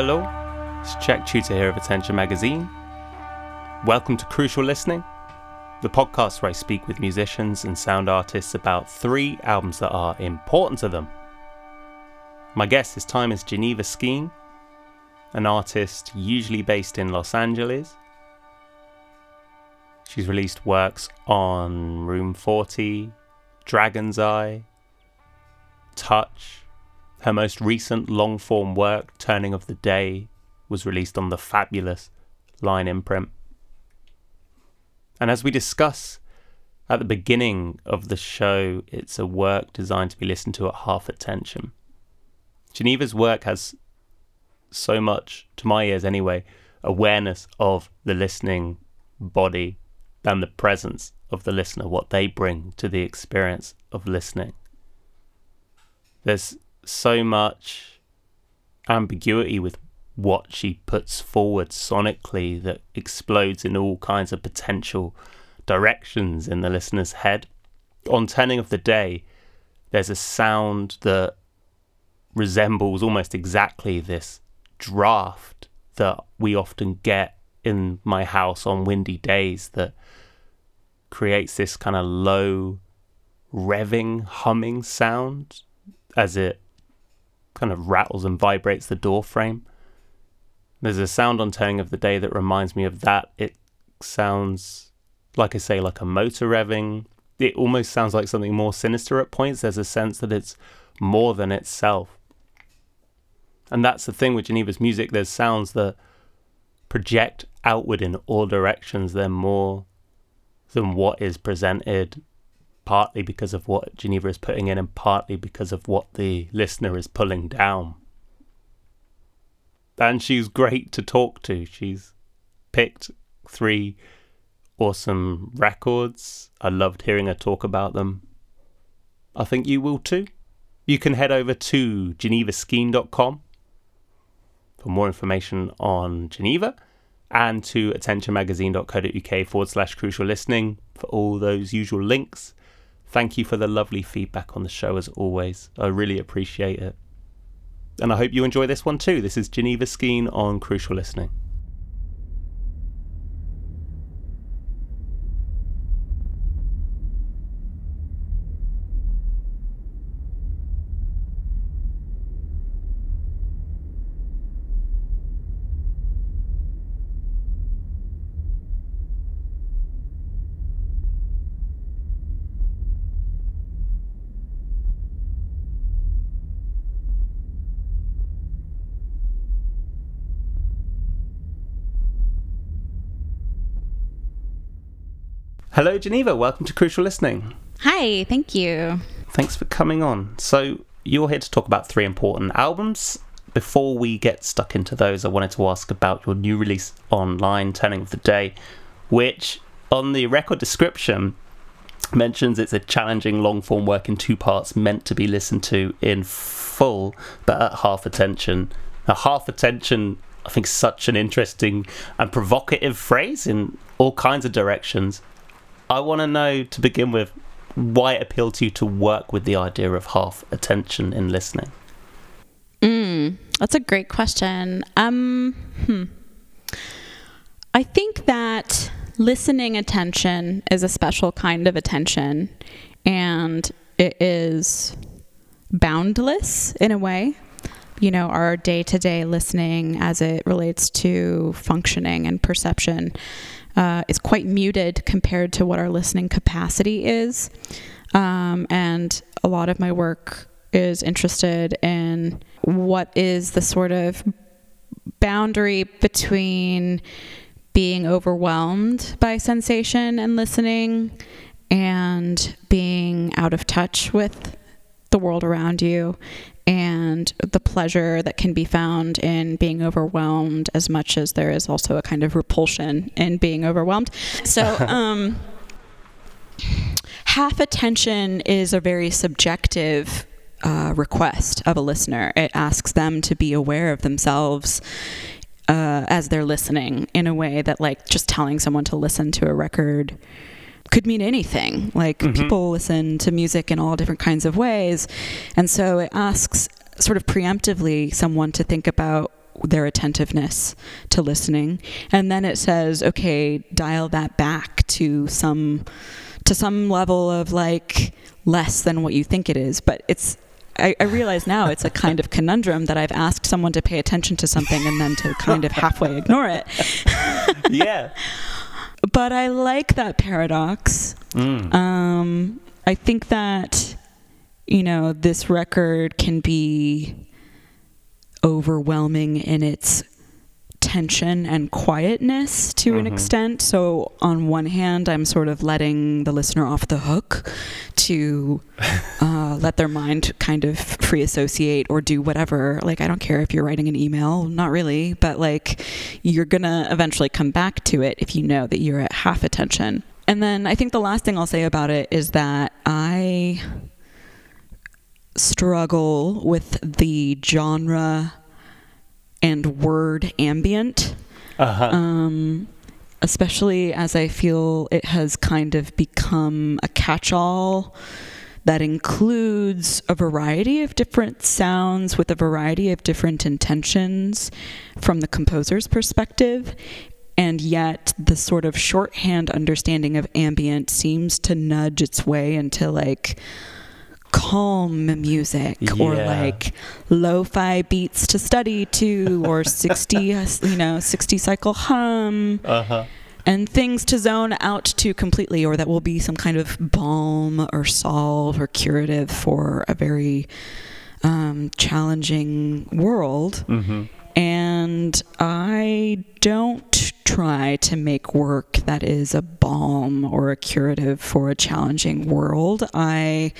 Hello, it's Jack Chuter here of Attention Magazine. Welcome to Crucial Listening, the podcast where I speak with musicians and sound artists about three albums that are important to them. My guest this time is Geneva Skeen, an artist usually based in Los Angeles. She's released works on Room 40, Dragon's Eye, Touch, her most recent long form work, Turning of the Day, was released on the fabulous Line imprint. And as we discuss at the beginning of the show, it's a work designed to be listened to at half attention. Geneva's work has so much, to my ears anyway, awareness of the listening body than the presence of the listener, what they bring to the experience of listening. There's so much ambiguity with what she puts forward sonically that explodes in all kinds of potential directions in the listener's head. On Turning of the Day, there's a sound that resembles almost exactly this draft that we often get in my house on windy days that creates this kind of low revving humming sound as it kind of rattles and vibrates the door frame. There's a sound on Turning of the Day that reminds me of that. It sounds, like I say, like a motor revving. It almost sounds like something more sinister at points. There's a sense that it's more than itself. And that's the thing with Geneva's music. There's sounds that project outward in all directions. They're more than what is presented partly because of what Geneva is putting in and partly because of what the listener is pulling down. And she's great to talk to. She's picked three awesome records. I loved hearing her talk about them. I think you will too. You can head over to genevaskeen.com for more information on Geneva and to attentionmagazine.co.uk forward slash crucial listening for all those usual links. Thank you for the lovely feedback on the show as always. I really appreciate it. And I hope you enjoy this one too. This is Geneva Skeen on Crucial Listening. Hello, Geneva. Welcome to Crucial Listening. Hi, thank you. Thanks for coming on. So, you're here to talk about three important albums. Before we get stuck into those, I wanted to ask about your new release online, Turning of the Day, which on the record description mentions it's a challenging long form work in two parts meant to be listened to in full, but at half attention. Now, half attention, I think, is such an interesting and provocative phrase in all kinds of directions. I want to know to begin with why it appealed to you to work with the idea of half attention in listening. Mm, that's a great question. Um, hmm. I think that listening attention is a special kind of attention, and it is boundless in a way. You know, our day to day listening as it relates to functioning and perception uh, is quite muted compared to what our listening capacity is. Um, and a lot of my work is interested in what is the sort of boundary between being overwhelmed by sensation and listening and being out of touch with the world around you and the pleasure that can be found in being overwhelmed as much as there is also a kind of repulsion in being overwhelmed. So, um, half attention is a very subjective uh, request of a listener. It asks them to be aware of themselves uh, as they're listening in a way that, like, just telling someone to listen to a record could mean anything. Like mm-hmm. people listen to music in all different kinds of ways. And so it asks sort of preemptively someone to think about their attentiveness to listening and then it says okay dial that back to some to some level of like less than what you think it is but it's I, I realize now it's a kind of conundrum that I've asked someone to pay attention to something and then to kind of halfway ignore it. yeah. But I like that paradox. Mm. Um, I think that, you know, this record can be overwhelming in its tension and quietness to an Mhm. extent. So, on one hand, I'm sort of letting the listener off the hook to uh, let their mind kind of free associate or do whatever. Like, I don't care if you're writing an email, not really, but like, you're gonna eventually come back to it if you know that you're at half attention. And then I think the last thing I'll say about it is that I struggle with the genre and word ambient, Uh-huh. um, especially as I feel it has kind of become a catch all that includes a variety of different sounds with a variety of different intentions from the composer's perspective. And yet, the sort of shorthand understanding of ambient seems to nudge its way into like calm music or like lo-fi beats to study to or 60 you know 60 cycle hum uh-huh. and things to zone out to completely or that will be some kind of balm or salve or curative for a very um, challenging world Mm-hmm. and I don't try to make work that is a balm or a curative for a challenging world. I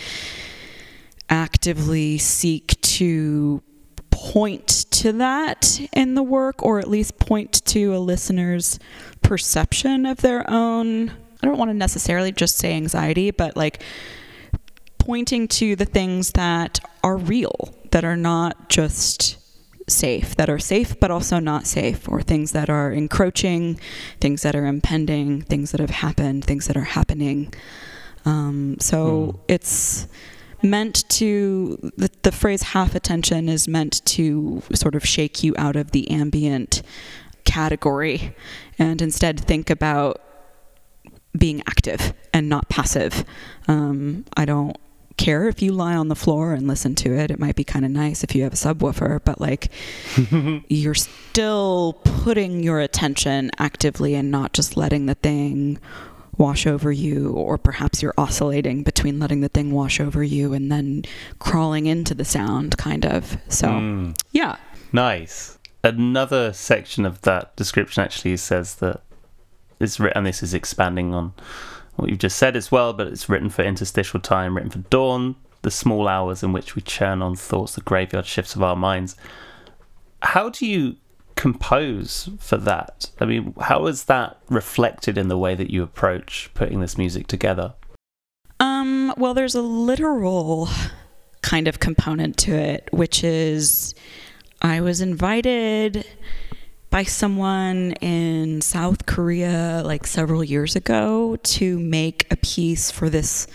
actively seek to point to that in the work or at least point to a listener's perception of their own I don't want to necessarily just say anxiety but like pointing to the things that are real that are not just safe that are safe but also not safe or things that are encroaching things that are impending things that have happened things that are happening um, so Hmm. it's meant to the, the phrase half attention is meant to sort of shake you out of the ambient category and instead think about being active and not passive. Um, i don't care if you lie on the floor and listen to it. It might be kind of nice if you have a subwoofer but like you're still putting your attention actively and not just letting the thing wash over you or perhaps you're oscillating between letting the thing wash over you and then crawling into the sound kind of so Mm. yeah Nice. Another section of that description actually says that it's written, and this is expanding on what you've just said as well, but it's written for interstitial time, written for dawn, the small hours in which we churn on thoughts, the graveyard shifts of our minds. How do you compose for that? I mean, how is that reflected in the way that you approach putting this music together? Um, well, there's a literal kind of component to it, which is I was invited by someone in South Korea like several years ago to make a piece for this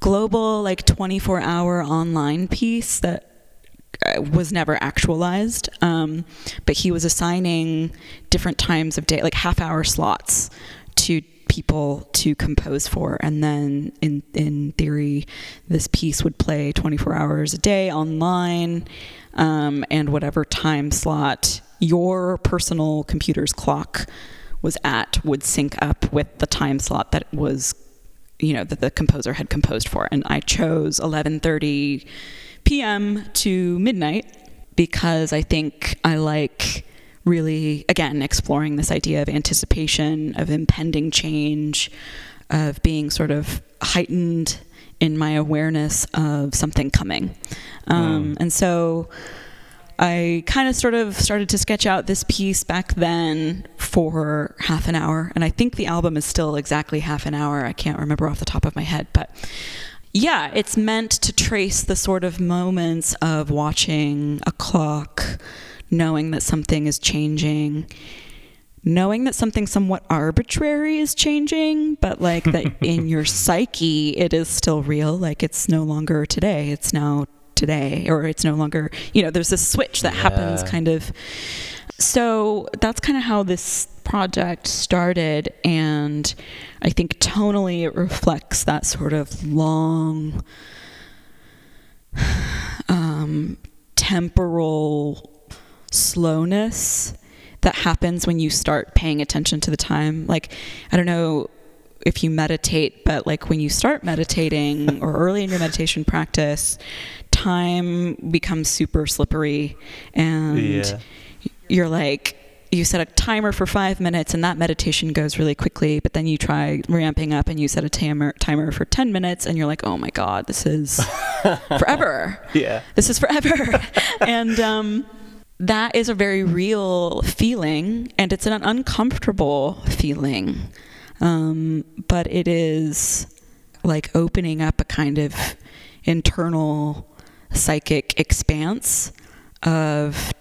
global, like 24 hour online piece that was never actualized. Um, but he was assigning different times of day, like half hour slots to people to compose for and then in in theory this piece would play 24 hours a day online um, and whatever time slot your personal computer's clock was at would sync up with the time slot that was you know that the composer had composed for and i chose 11:30 p.m. to midnight because i think i like really again exploring this idea of anticipation of impending change of being sort of heightened in my awareness of something coming um, and so I kind of sort of started to sketch out this piece back then for half an hour. And I think the album is still exactly half an hour. I can't remember off the top of my head. But yeah, it's meant to trace the sort of moments of watching a clock, knowing that something is changing. Knowing that something somewhat arbitrary is changing, but like that in your psyche, it is still real. Like it's no longer today, it's now today or it's no longer you know there's this switch that happens kind of. So that's kind of how this project started and i think tonally it reflects that sort of long um, temporal slowness that happens when you start paying attention to the time. Like i don't know if you meditate but like when you start meditating or early in your meditation practice time becomes super slippery and Yeah. you're like you set a timer for five minutes and that meditation goes really quickly but then you try ramping up and you set a timer timer for 10 minutes and you're like oh my god this is forever Yeah. this is forever and um, that is a very real feeling and it's an uncomfortable feeling um, but it is like opening up a kind of internal psychic expanse of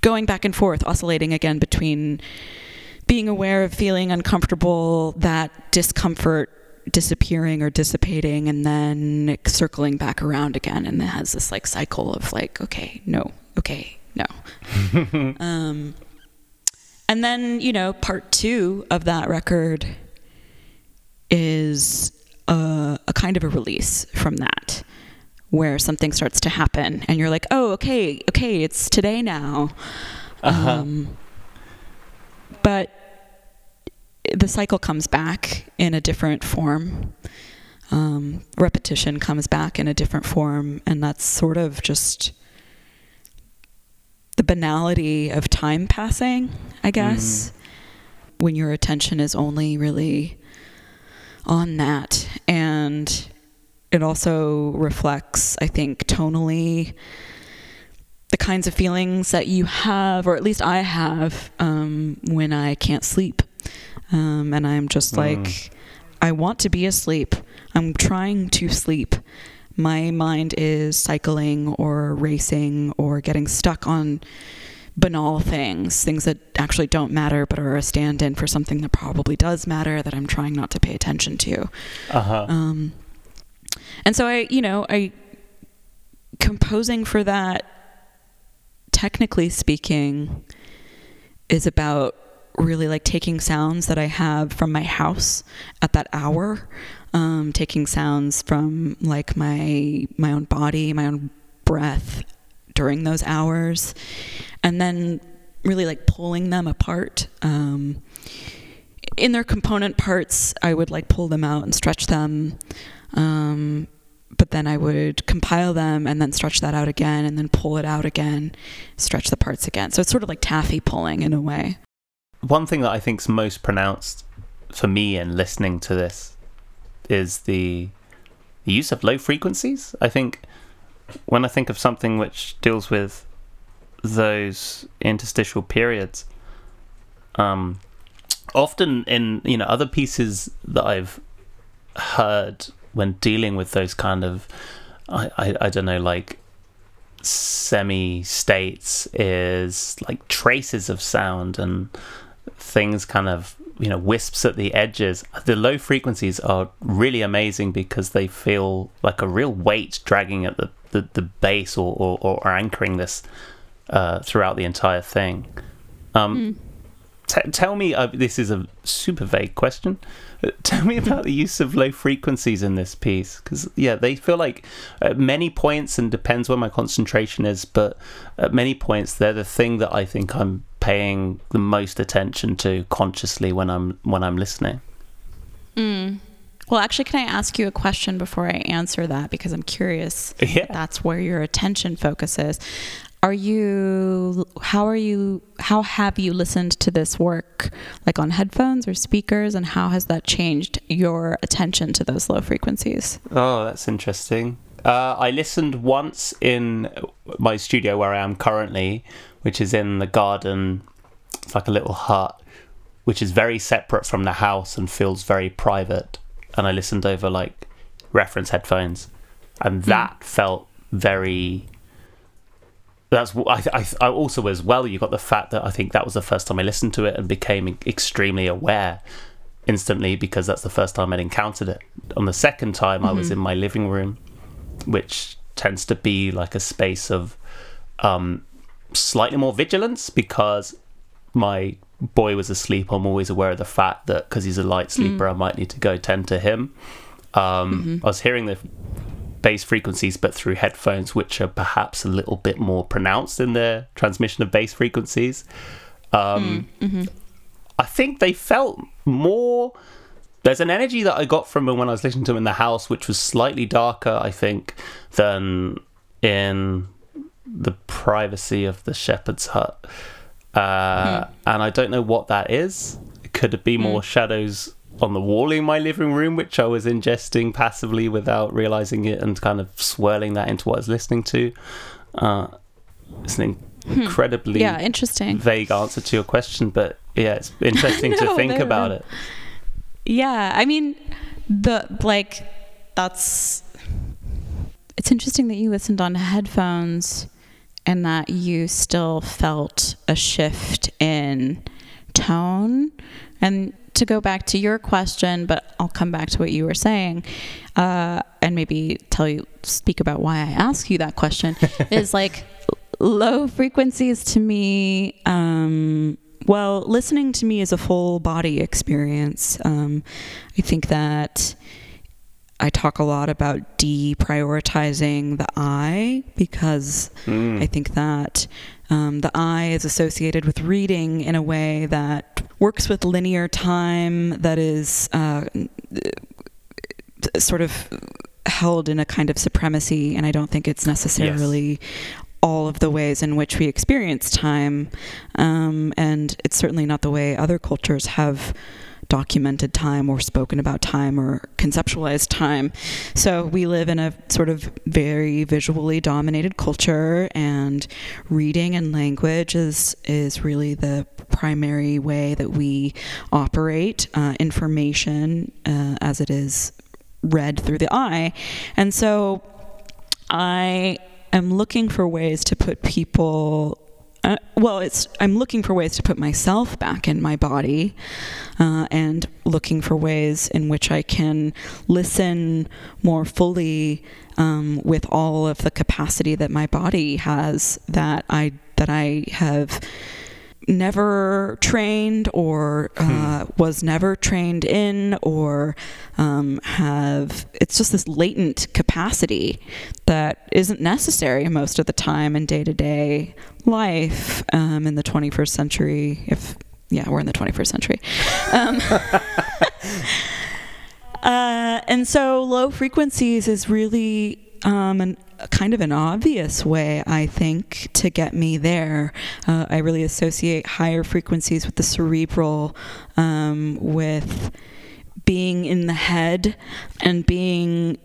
going back and forth, oscillating again between being aware of feeling uncomfortable, that discomfort disappearing or dissipating, and then circling back around again. And it has this like cycle of like, okay, no, okay, no. um, and then, you know, part two of that record is a, a kind of a release from that where something starts to happen and you're like oh okay okay it's today now. Uh-huh. um, but the cycle comes back in a different form. Um, repetition comes back in a different form and that's sort of just the banality of time passing i guess. When your attention is only really on that. And it also reflects i think tonally the kinds of feelings that you have or at least i have um, when i can't sleep um, and i'm just like i want to be asleep i'm trying to sleep my mind is cycling or racing or getting stuck on banal things, things that actually don't matter but are a stand in for something that probably does matter that I'm trying not to pay attention to. Uh-huh. Um, and so I, you know, I composing for that, technically speaking, is about really like taking sounds that I have from my house at that hour, um, taking sounds from like my my own body, my own breath during those hours, and then really like pulling them apart. Um, in their component parts, I would like pull them out and stretch them. Um, but then I would compile them and then stretch that out again and then pull it out again, stretch the parts again. So it's sort of like taffy pulling in a way. One thing that I think is most pronounced for me in listening to this is the, the use of low frequencies. I think when I think of something which deals with those interstitial periods, um, often in you know other pieces that I've heard when dealing with those kind of I, I, I don't know like semi states is like traces of sound and things kind of you know wisps at the edges. The low frequencies are really amazing because they feel like a real weight dragging at the the, the base or, or, or anchoring this uh, throughout the entire thing. Um, t- tell me uh, this is a super vague question tell me about the use of low frequencies in this piece because yeah they feel like at many points and depends where my concentration is but at many points they're the thing that i think i'm paying the most attention to consciously when i'm when i'm listening hmm. Well, actually, can I ask you a question before I answer that? Because I'm curious. Yeah. That's where your attention focuses. Are you, how are you, how have you listened to this work, like on headphones or speakers, and how has that changed your attention to those low frequencies? Oh, that's interesting. Uh, I listened once in my studio where I am currently, which is in the garden. It's like a little hut, which is very separate from the house and feels very private. And I listened over like reference headphones, and that felt very. That's I, I, I also as well. You got the fact that I think that was the first time I listened to it and became extremely aware instantly because that's the first time I'd encountered it. On the second time, I was in my living room which tends to be like a space of um, slightly more vigilance because my boy was asleep. I'm always aware of the fact that because he's a light sleeper, I might need to go tend to him. Um, I was hearing the bass frequencies, but through headphones, which are perhaps a little bit more pronounced in their transmission of bass frequencies. Um, I think they felt more. There's an energy that I got from them when I was listening to them in the house, which was slightly darker, I think, than in the privacy of the shepherd's hut. Uh, And I don't know what that is. Could it be more shadows on the wall in my living room, which I was ingesting passively without realizing it and kind of swirling that into what I was listening to? Uh, it's an incredibly Yeah, interesting. vague answer to your question, but yeah, it's interesting to think about it. Yeah, I mean, the like that's it's interesting that you listened on headphones and that you still felt a shift in tone. And to go back to your question, but I'll come back to what you were saying, uh, and maybe tell you speak about why I ask you that question is like low frequencies to me. Um, well, listening to me is a full body experience. Um, I think that I talk a lot about deprioritizing the I because I think that um, the eye is associated with reading in a way that works with linear time that is uh, sort of held in a kind of supremacy, and I don't think it's necessarily all of the ways in which we experience time. Um, and it's certainly not the way other cultures have documented time or spoken about time or conceptualized time. So we live in a sort of very visually dominated culture and reading and language is is really the primary way that we operate uh, information uh, as it is read through the eye. And so I am looking for ways to put people. Uh, well, it's I'm looking for ways to put myself back in my body, uh, and looking for ways in which I can listen more fully um, with all of the capacity that my body has that I that I have never trained or uh, was never trained in or um, have it's just this latent capacity that isn't necessary most of the time in day-to-day life um, in the 21st century if yeah we're in the 21st century. Um, uh, and so low frequencies is really um, an, kind of an obvious way, I think, to get me there. Uh, I really associate higher frequencies with the cerebral, um, with being in the head, and being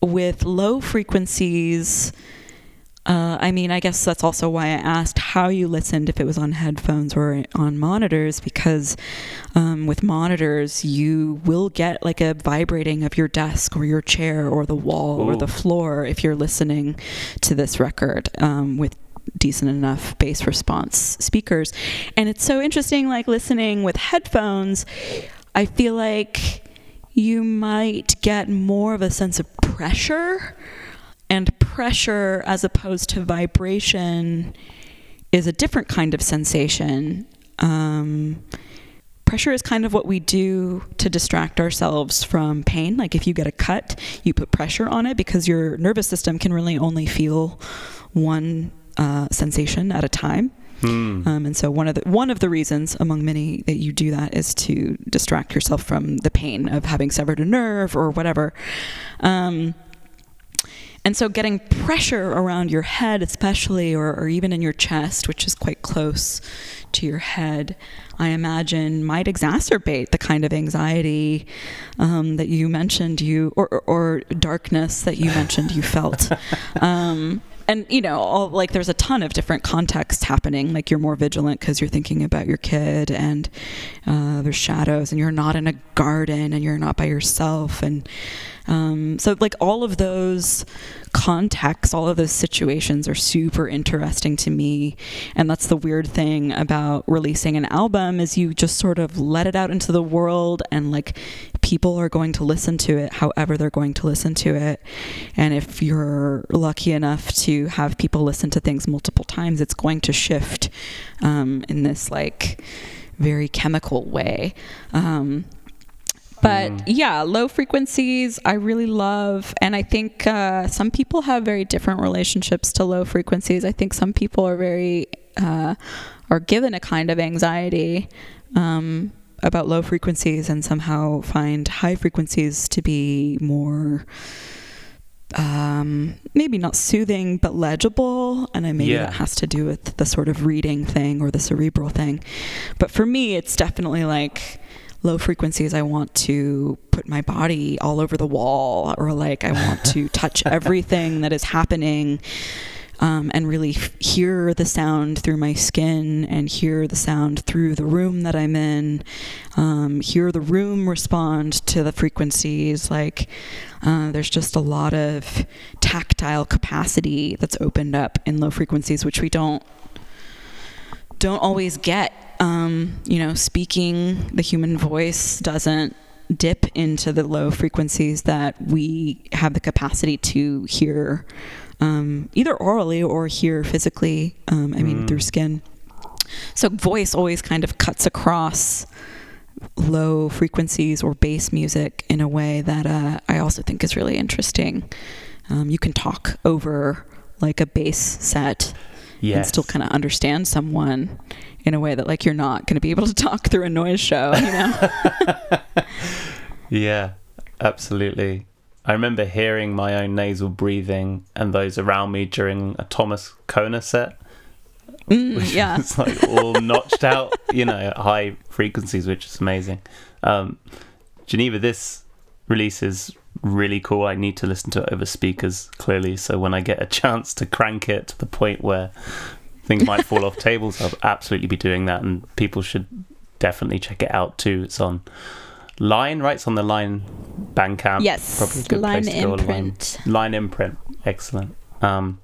with low frequencies. Uh, I mean, I guess that's also why I asked how you listened, if it was on headphones or on monitors, because um, with monitors, you will get like a vibrating of your desk or your chair or the wall or the floor if you're listening to this record um, with decent enough bass response speakers. And it's so interesting, like listening with headphones, I feel like you might get more of a sense of pressure and pressure as opposed to vibration is a different kind of sensation. Um, pressure is kind of what we do to distract ourselves from pain. Like if you get a cut, you put pressure on it because your nervous system can really only feel one uh, sensation at a time. Hmm. Um, and so one of the one of the reasons among many that you do that is to distract yourself from the pain of having severed a nerve or whatever. Um, and so getting pressure around your head, especially, or, or even in your chest, which is quite close to your head, I imagine might exacerbate the kind of anxiety um, that you mentioned you, or, or, or darkness that you mentioned you felt. Um, and you know, all, like there's a ton of different contexts happening. Like you're more vigilant because you're thinking about your kid, and uh, there's shadows, and you're not in a garden, and you're not by yourself, and Um, so, like, all of those contexts, all of those situations are super interesting to me. And that's the weird thing about releasing an album is you just sort of let it out into the world and like people are going to listen to it however they're going to listen to it. And if you're lucky enough to have people listen to things multiple times, it's going to shift um, in this like very chemical way. Um, but mm. yeah, low frequencies I really love. And I think uh, some people have very different relationships to low frequencies. I think some people are very, uh, are given a kind of anxiety um, about low frequencies and somehow find high frequencies to be more. Um, maybe not soothing, but legible. And I maybe yeah. that has to do with the sort of reading thing or the cerebral thing. But for me, it's definitely like low frequencies i want to put my body all over the wall or like i want to touch everything that is happening um, and really hear the sound through my skin and hear the sound through the room that i'm in um, hear the room respond to the frequencies. Like uh, there's just a lot of tactile capacity that's opened up in low frequencies which we don't don't always get. Um, you know, speaking the human voice doesn't dip into the low frequencies that we have the capacity to hear um, either orally or here physically, um, I mean, mm. through skin. So, voice always kind of cuts across low frequencies or bass music in a way that uh, I also think is really interesting. Um, you can talk over like a bass set yes. and still kind of understand someone in a way that like you're not going to be able to talk through a noise show, you know? yeah, absolutely. I remember hearing my own nasal breathing and those around me during a Thomas Köner set. Mm, which yeah. was like all notched out, you know, high frequencies, which is amazing. Um, Geneva, this release is really cool. I need to listen to it over speakers clearly, so when I get a chance to crank it to the point where things might fall off tables, I'll absolutely be doing that, and people should definitely check it out too. It's on Line, right? It's on the Line Bandcamp. Yes, probably a good Line place to imprint. Go. Line, Line imprint, excellent. Um,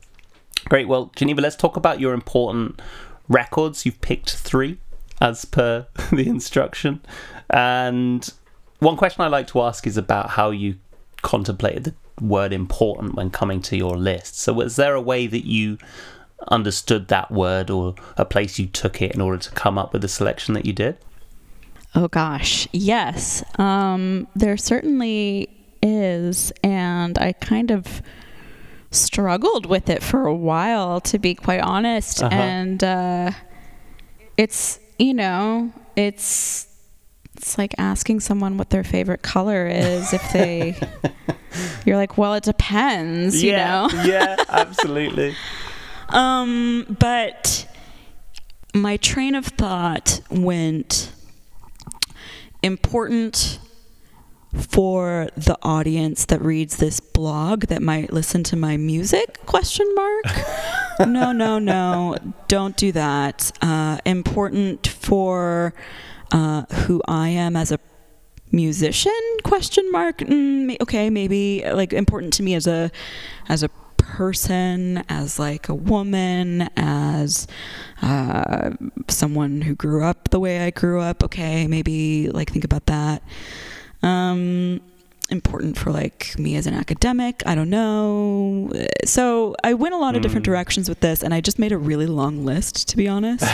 great. Well, Geneva, let's talk about your important records. You've picked three as per the instruction, and one question I like to ask is about how you contemplated the word important when coming to your list. So, was there a way that you understood that word or a place you took it in order to come up with the selection that you did? Oh gosh, yes. Um, there certainly is, and I kind of struggled with it for a while, to be quite honest. Uh-huh. And uh, it's you know, it's it's like asking someone what their favorite color is if they. you're like, well, it depends, you yeah, know. yeah, absolutely. Um, but my train of thought went important for the audience that reads this blog that might listen to my music? Question mark. No no no. Don't do that. Uh, important for uh, who i am as a musician? Question mark. Mm, okay maybe like important to me as a as a person, as like a woman, as uh, someone who grew up the way I grew up. Okay, maybe like think about that. Um, important for like me as an academic. I don't know. So I went a lot of different hmm. directions with this, and I just made a really long list, to be honest.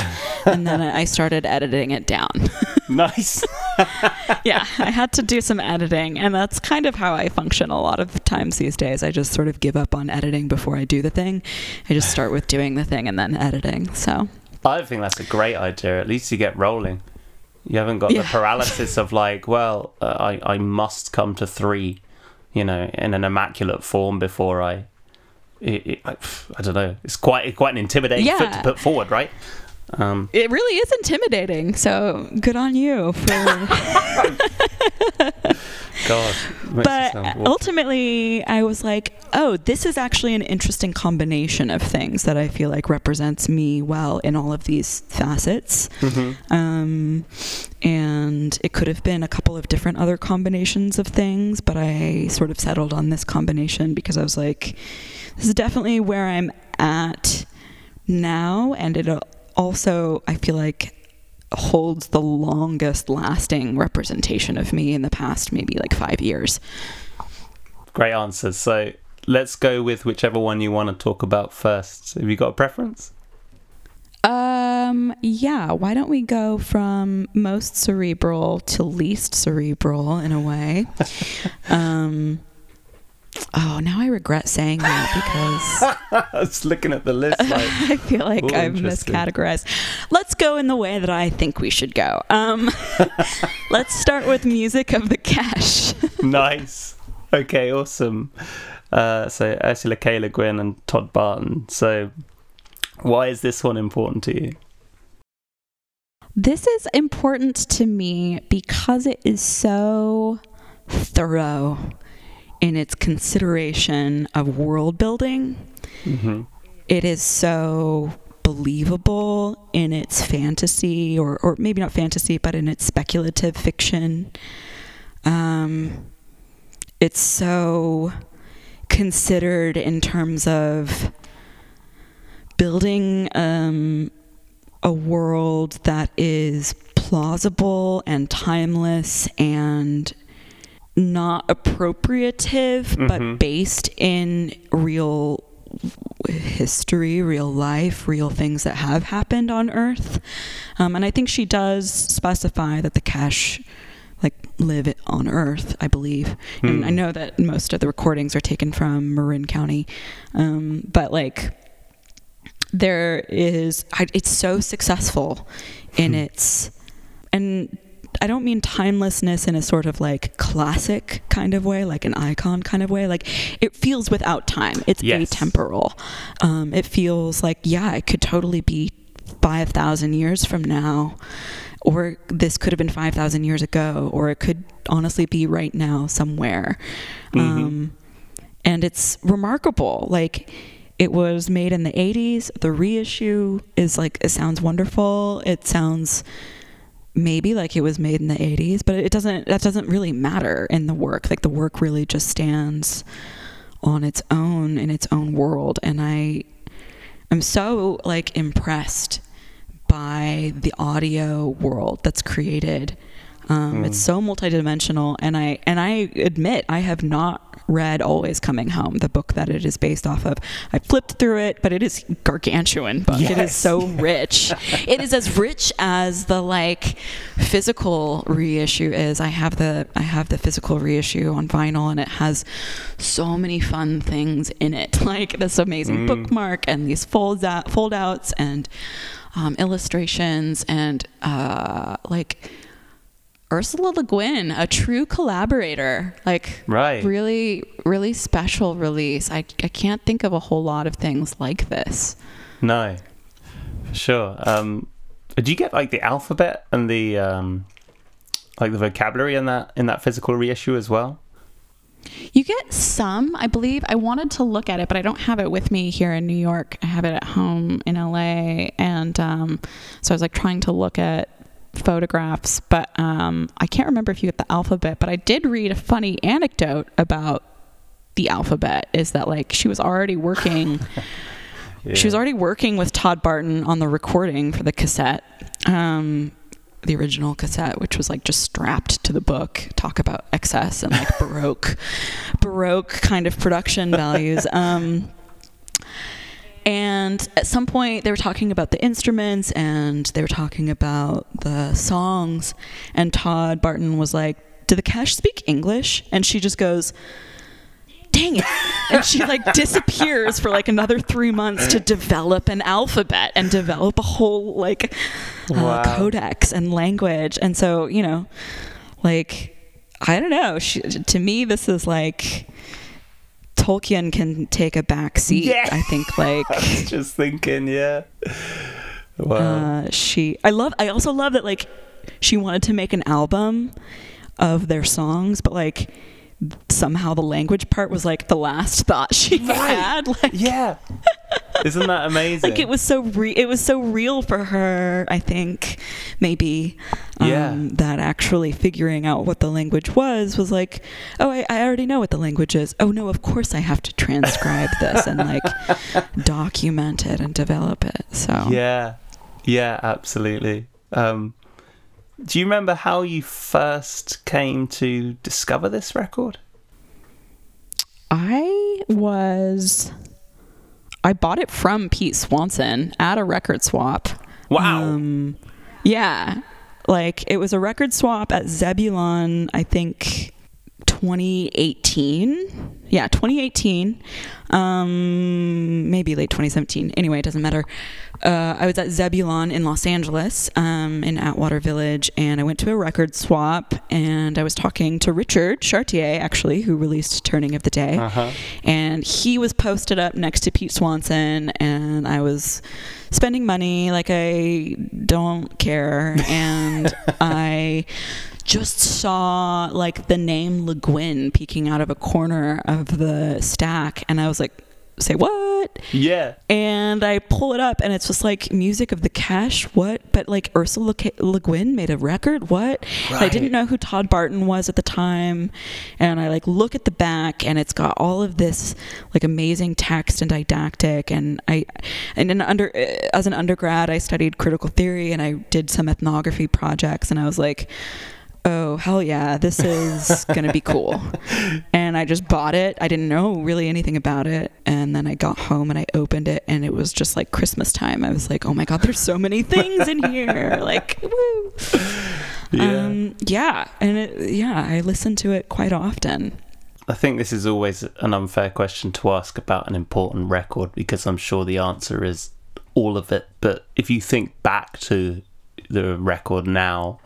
and then I started editing it down. nice. yeah, I had to do some editing, and that's kind of how I function a lot of times these days. I just sort of give up on editing before I do the thing. I just start with doing the thing and then editing. So I think that's a great idea. At least you get rolling. You haven't got yeah. the paralysis of like, well, uh, I I must come to three, you know, in an immaculate form before I. It, it, I, I, don't know. It's quite quite an intimidating yeah. foot to put forward, right? Um, it really is intimidating. So good on you for. God. But ultimately, I was like, oh, this is actually an interesting combination of things that I feel like represents me well in all of these facets. Mm-hmm. Um, and it could have been a couple of different other combinations of things, but I sort of settled on this combination because I was like, this is definitely where I'm at now, and it also, I feel like, holds the longest lasting representation of me in the past maybe like five years. Great answers. So let's go with whichever one you want to talk about first. Have you got a preference? Um, yeah, why don't we go from most cerebral to least cerebral in a way? um, Oh, now I regret saying that because I was looking at the list. Like, I feel like Ooh, I've miscategorized. Let's go in the way that I think we should go. Um, let's start with music of the Kesh. nice. Okay, awesome. Uh, so Ursula K. Le Guin and Todd Barton. So, why is this one important to you? This is important to me because it is so thorough in its consideration of world building. Mm-hmm. It is so believable in its fantasy, or, or maybe not fantasy, but in its speculative fiction. Um, it's so considered in terms of building um, a world that is plausible and timeless and not appropriative, mm-hmm. but based in real history, real life, real things that have happened on Earth. Um, and I think she does specify that the Kesh like live on Earth, I believe. Mm. And I hmm. know that most of the recordings are taken from Marin County, um, but like there is, I, it's so successful in hmm. its and I don't mean timelessness in a sort of like classic kind of way, like an icon kind of way. Like it feels without time. It's yes. atemporal. Um, it feels like yeah, it could totally be five thousand years from now, or this could have been five thousand years ago, or it could honestly be right now somewhere. Mm-hmm. Um, and it's remarkable. Like it was made in the 80s. The reissue is like it sounds wonderful. It sounds maybe like it was made in the 80s but it doesn't that doesn't really matter in the work. Like the work really just stands on its own in its own world. And i i'm so like impressed by the audio world that's created. Um, mm. It's so multidimensional, and I and I admit I have not read Always Coming Home, the book that it is based off of. I flipped through it, but it is gargantuan book. Yes. It is so rich. it is as rich as the like physical reissue is. I have the I have the physical reissue on vinyl, and it has so many fun things in it, like this amazing mm. bookmark and these fold out fold outs and um, illustrations and uh, like Ursula Le Guin, a true collaborator. Like, right. really, really special release. I, I can't think of a whole lot of things like this. No, sure. Um, do you get like the alphabet and the um, like the vocabulary in that in that physical reissue as well? You get some, I believe. I wanted to look at it, but I don't have it with me here in New York. I have it at home in LA, and um, so I was like trying to look at photographs, but um, I can't remember if you get the alphabet. But I did read a funny anecdote about the alphabet. Is that like she was already working? yeah. She was already working with Todd Barton on the recording for the cassette, um, the original cassette, which was like just strapped to the book. Talk about excess and like baroque, baroque kind of production values. Um, and at some point, they were talking about the instruments and they were talking about the songs. And Todd Barton was like, "Do the Kesh speak English?" And she just goes, dang it and she like disappears for like another three months to develop an alphabet and develop a whole like uh, wow. codex and language and so you know like i don't know she, to me this is like Tolkien can take a back seat. Yeah. I think like I was just thinking, yeah. Wow. Uh, she I love I also love that like she wanted to make an album of their songs, but like somehow the language part was like the last thought she right. had. Like, yeah, isn't that amazing? like it was so re- it was so real for her. I think maybe um, yeah. that actually figuring out what the language was was like, oh, I, I already know what the language is. Oh no, of course I have to transcribe this and like document it and develop it. So yeah, yeah, absolutely. Um, do you remember how you first came to discover this record? I was. I bought it from Pete Swanson at a record swap. Wow. Um, yeah. Like it was a record swap at Zebulon, I think 2018. Yeah, 2018. Um, maybe late 2017. Anyway, it doesn't matter uh, I was at Zebulon in Los Angeles, um, in Atwater Village, and I went to a record swap, and I was talking to Richard Chartier, actually, who released Turning of the Day, uh-huh. and he was posted up next to Pete Swanson, and I was spending money like I don't care, and I just saw like the name Le Guin peeking out of a corner of the stack, and I was like say what? Yeah. And I pull it up and it's just like music of the Kesh. What? But like Ursula Le Guin made a record. What? Right. I didn't know who Todd Barton was at the time. And I like look at the back and it's got all of this like amazing text and didactic. And I, and in under as an undergrad, I studied critical theory and I did some ethnography projects. And I was like oh hell yeah this is gonna be cool. And i just bought it. I didn't know really anything about it. And then i got home and i opened it and it was just like christmas time. I was like oh my god there's so many things in here. Like woo. Yeah. Um, yeah. And it, yeah i listen to it quite often. I think this is always an unfair question to ask about an important record because I'm sure the answer is all of it. But if you think back to the record now,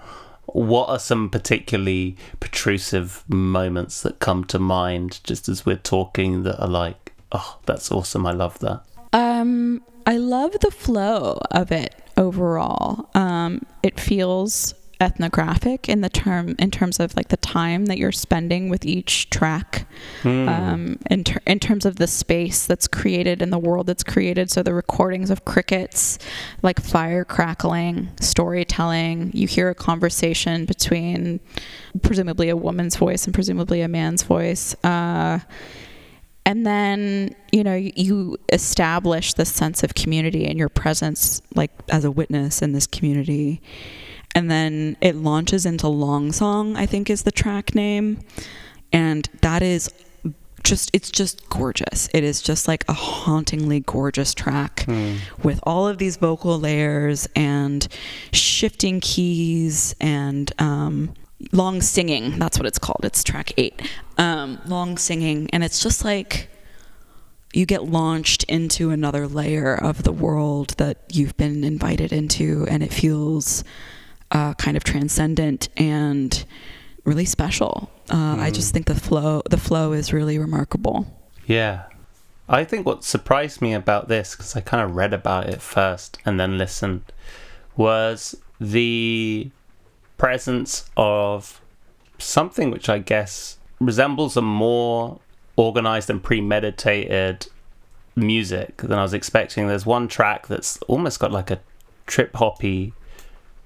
what are some particularly protrusive moments that come to mind just as we're talking that are like, oh, that's awesome. I love that. Um, I love the flow of it overall. Um, it feels ethnographic in the term in terms of like the time that you're spending with each track mm. um, in, ter- in terms of the space that's created and the world that's created so the recordings of crickets like fire crackling storytelling you hear a conversation between presumably a woman's voice and presumably a man's voice uh, and then you know you establish this sense of community and your presence like as a witness in this community and then it launches into Long Song, I think is the track name. And that is just it's just gorgeous. It is just like a hauntingly gorgeous track mm. with all of these vocal layers and shifting keys and um, long singing. That's what it's called. It's track eight. Um, long singing, and it's just like you get launched into another layer of the world that you've been invited into, and it feels uh, kind of transcendent and really special. Uh, mm. I just think the flow the flow is really remarkable. Yeah. I think what surprised me about this, because I kind of read about it first and then listened, was the presence of something which I guess resembles a more organized and premeditated music than I was expecting. There's one track that's almost got like a trip hoppy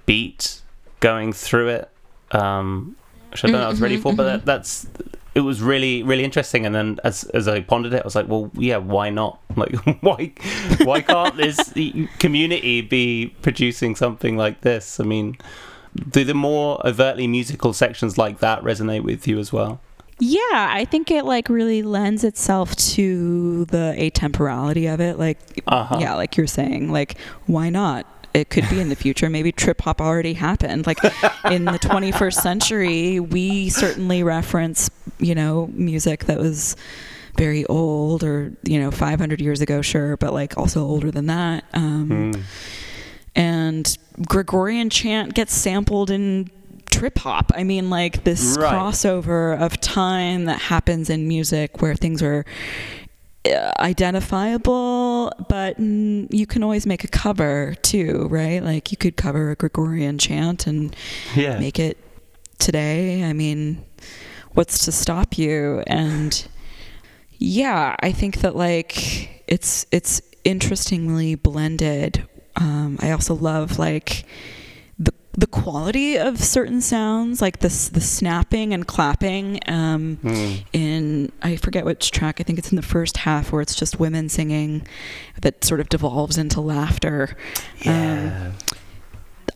beat going through it, um, which I don't know I was ready for, but that, mm-hmm. that's it was really really interesting. And then as as I pondered it, I was like, well, yeah, why not? Like, why why can't this community be producing something like this? I mean, do the more overtly musical sections like that resonate with you as well? Yeah, I think it like really lends itself to the atemporality of it. Like, uh-huh. yeah, like you're saying, like, why not? It could be in the future. Maybe trip hop already happened. Like in the 21st century, we certainly reference, you know, music that was very old or, you know, 500 years ago, sure, but like also older than that. Um, mm. And Gregorian chant gets sampled in trip hop. I mean, like this right. crossover of time that happens in music where things are identifiable, but you can always make a cover too, right? Like you could cover a Gregorian chant and yeah. make it today. I mean, what's to stop you? And yeah, I think that like it's it's interestingly blended. Um, I also love like the quality of certain sounds, like the the snapping and clapping. Um, mm. In I forget which track. I think it's in the first half where it's just women singing, that sort of devolves into laughter. Yeah. Um,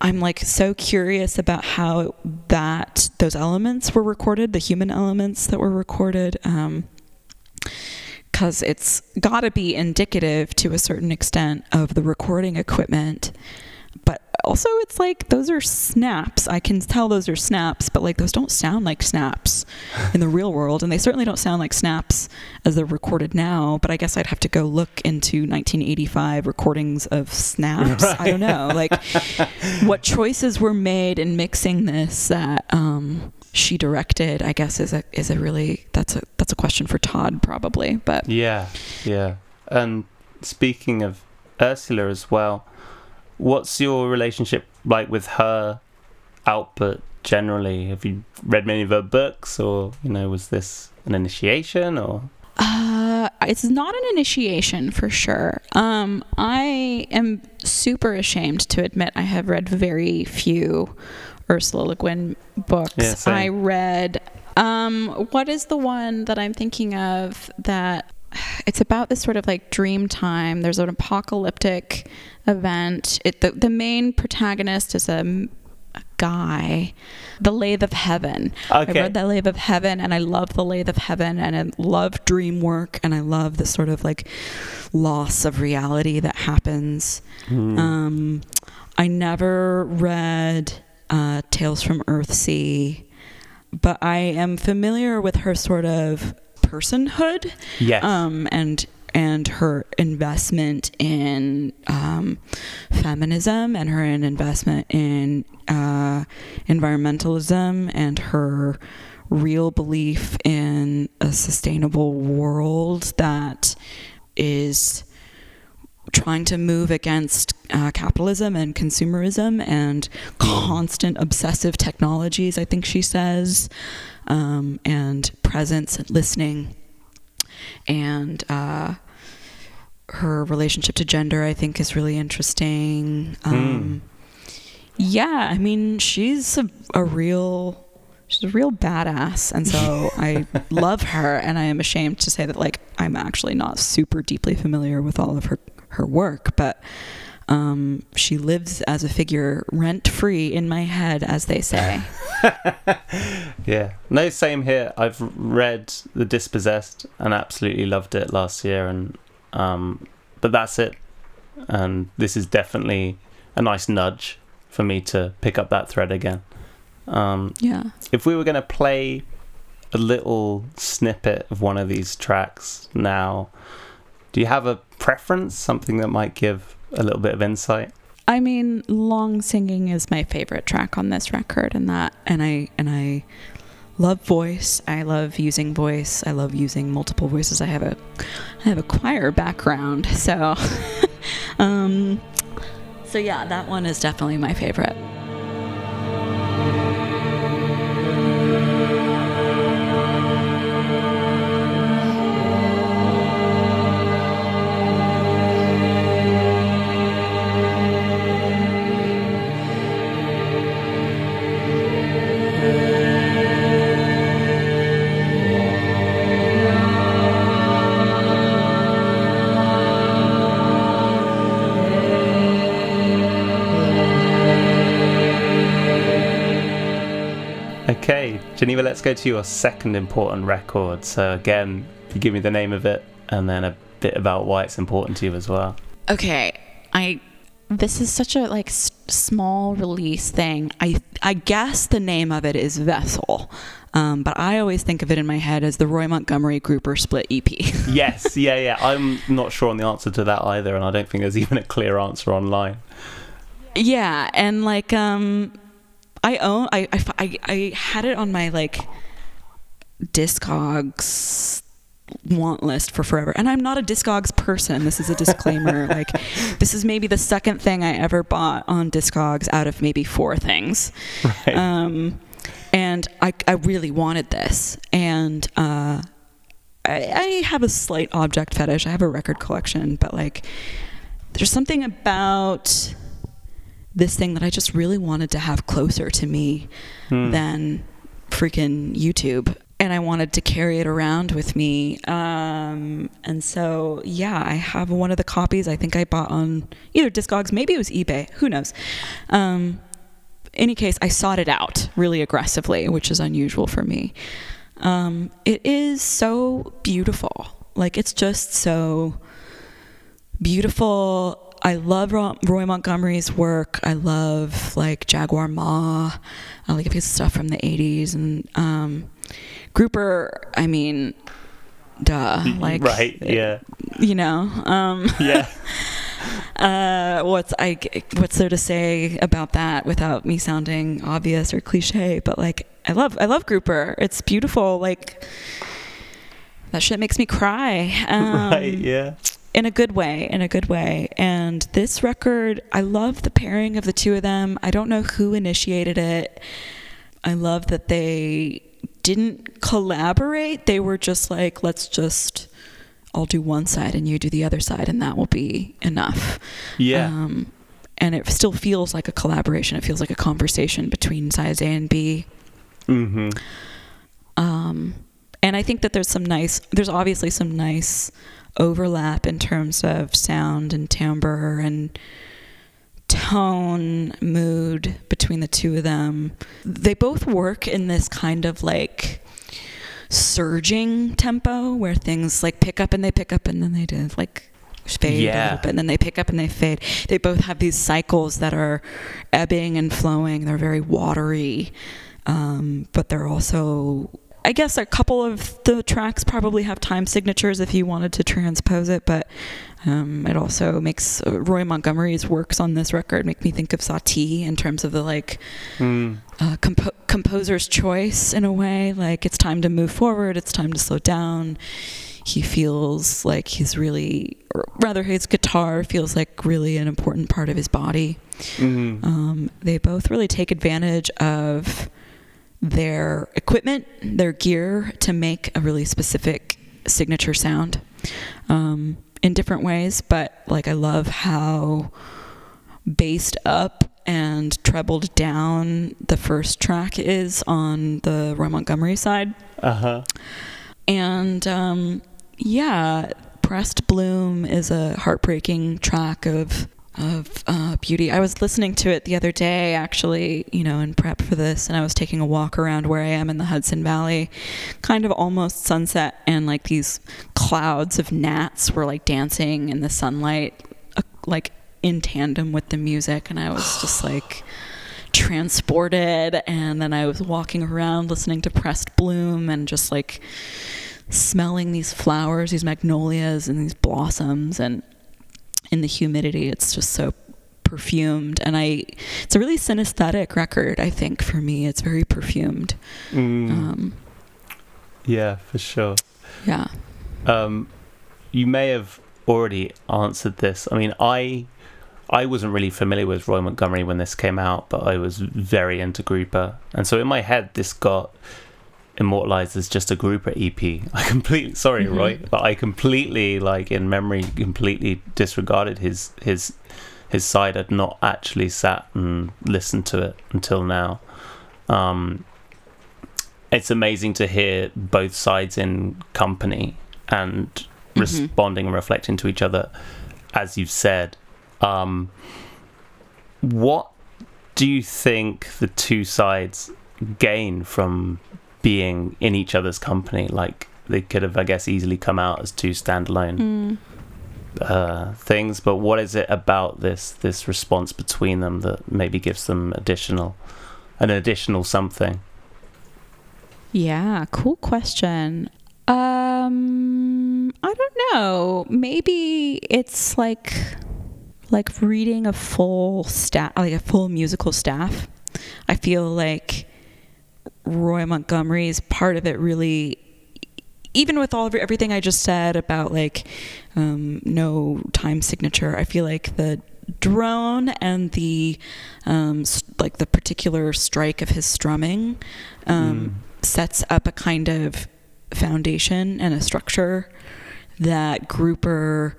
I'm like so curious about how that those elements were recorded, the human elements that were recorded. Um, because it's got to be indicative to a certain extent of the recording equipment. Also, it's like those are snaps. I can tell those are snaps, but like those don't sound like snaps in the real world. And they certainly don't sound like snaps as they're recorded now. But I guess I'd have to go look into 1985 recordings of snaps. Right. I don't know. Like what choices were made in mixing this that, um, she directed, I guess is a is a really that's a that's a question for Todd probably. But yeah, yeah. And speaking of Ursula as well, what's your relationship like with her output generally? Have you read many of her books, or you know, was this an initiation or? Uh, it's not an initiation for sure. Um, I am super ashamed to admit I have read very few Ursula Le Guin books. Yeah, I read. Um, what is the one that I'm thinking of that it's about this sort of like dream time. There's an apocalyptic event. It, the, the main protagonist is a, a guy. The Lathe of Heaven. Okay. I read The Lathe of Heaven and I love The Lathe of Heaven and I love dream work and I love the sort of like loss of reality that happens. Mm. Um, I never read uh, Tales from Earthsea, but I am familiar with her sort of personhood. Yes. Um, and and her investment in um, feminism and her investment in uh, environmentalism and her real belief in a sustainable world that is trying to move against uh, capitalism and consumerism and constant obsessive technologies, I think she says, um, and presence and listening. And uh, her relationship to gender, I think, is really interesting. Um, mm. Yeah, I mean, she's a, a real she's a real badass and so i love her and i am ashamed to say that like i'm actually not super deeply familiar with all of her her work, but um, she lives as a figure rent free in my head, as they say. yeah, no, same here. I've read The Dispossessed and absolutely loved it last year, and um, but that's it. And this is definitely a nice nudge for me to pick up that thread again. Um, yeah. If we were going to play a little snippet of one of these tracks now, do you have a preference, something that might give a little bit of insight? I mean, long singing is my favorite track on this record, and that, and I, and I love voice. I love using voice. I love using multiple voices. I have a, I have a choir background, so, um, so yeah, that one is definitely my favorite. Geneva, let's go to your second important record. So, again, you give me the name of it and then a bit about why it's important to you as well. Okay. I this is such a like s- small release thing. I I guess the name of it is Vessel, um, but I always think of it in my head as the Roy Montgomery Grouper Split EP. yes, yeah, yeah. I'm not sure on the answer to that either, and I don't think there's even a clear answer online. Yeah, and like um, I own I, I, I had it on my like discogs want list for forever and i'm not a discogs person this is a disclaimer like this is maybe the second thing i ever bought on discogs out of maybe four things right. um and I, I really wanted this. And uh, I, I have a slight object fetish. I have a record collection, but like, there's something about this thing that I just really wanted to have closer to me hmm. than freaking YouTube. And I wanted to carry it around with me. Um, and so, yeah, I have one of the copies I think I bought on either Discogs, maybe it was eBay, who knows. Um, any case, I sought it out really aggressively, which is unusual for me. Um, it is so beautiful. Like, it's just so beautiful. I love Roy Montgomery's work. I love like Jaguar Ma. I like his stuff from the 80s. And um, Grouper, I mean, duh. Like, right, yeah. You know? Um, yeah. Uh, what's I what's there to say about that without me sounding obvious or cliche? But like, I love I love Grouper. It's beautiful. Like that shit makes me cry. Um, right. Yeah. In a good way, in a good way. And this record, I love the pairing of the two of them. I don't know who initiated it. I love that they didn't collaborate. They were just like, let's just I'll do one side and you do the other side, and that will be enough. Yeah. Um, and it still feels like a collaboration. It feels like a conversation between sides A and B. Mm-hmm. Um, and I think that there's some nice, there's obviously some nice overlap in terms of sound and timbre and tone, mood between the two of them. They both work in this kind of like surging tempo where things like pick up and they pick up and then they do like fade yeah. bit and then they pick up and they fade. They both have these cycles that are ebbing and flowing. They're very watery, um, but they're also I guess a couple of the tracks probably have time signatures if you wanted to transpose it, but um, it also makes uh, Roy Montgomery's works on this record make me think of Satie in terms of the like mm. uh, compo- composer's choice in a way. Like it's time to move forward, it's time to slow down. He feels like he's really, or rather, his guitar feels like really an important part of his body. Mm-hmm. Um, they both really take advantage of their equipment, their gear to make a really specific signature sound um, in different ways. But like, I love how bassed up and trebled down the first track is on the Roy Montgomery side. Uh huh. And um, yeah, Pressed Bloom is a heartbreaking track of of uh, beauty. I was listening to it the other day, actually, you know, in prep for this, and I was taking a walk around where I am in the Hudson Valley, kind of almost sunset, and like these clouds of gnats were like dancing in the sunlight, uh, like in tandem with the music, and I was just like transported. And then I was walking around listening to Pressed Bloom and just like smelling these flowers, these magnolias, and these blossoms, and in the humidity. It's just so perfumed and I it's a really synesthetic record I think for me. It's very perfumed. Mm. um, yeah for sure. Yeah. Um, you may have already answered this. I mean I I wasn't really familiar with Roy Montgomery when this came out but I was very into Grouper. And so in my head this got immortalized as just a grouper EP. I completely sorry, mm-hmm. Roy, but I completely like in memory completely disregarded his his his side. I'd not actually sat and listened to it until now. Um, it's amazing to hear both sides in company and mm-hmm. responding and reflecting to each other, as you've said. Um, what do you think the two sides gain from being in each other's company. Like they could have, I guess, easily come out as two standalone mm. uh, things. But what is it about this this response between them that maybe gives them additional an additional something? Yeah, cool question. Um, I don't know. Maybe it's like like reading a full staff, like a full musical staff. I feel like Roy Montgomery's part of it really even with all of everything I just said about like um, no time signature, I feel like the drone and the um, like the particular strike of his strumming um, mm. sets up a kind of foundation and a structure that grouper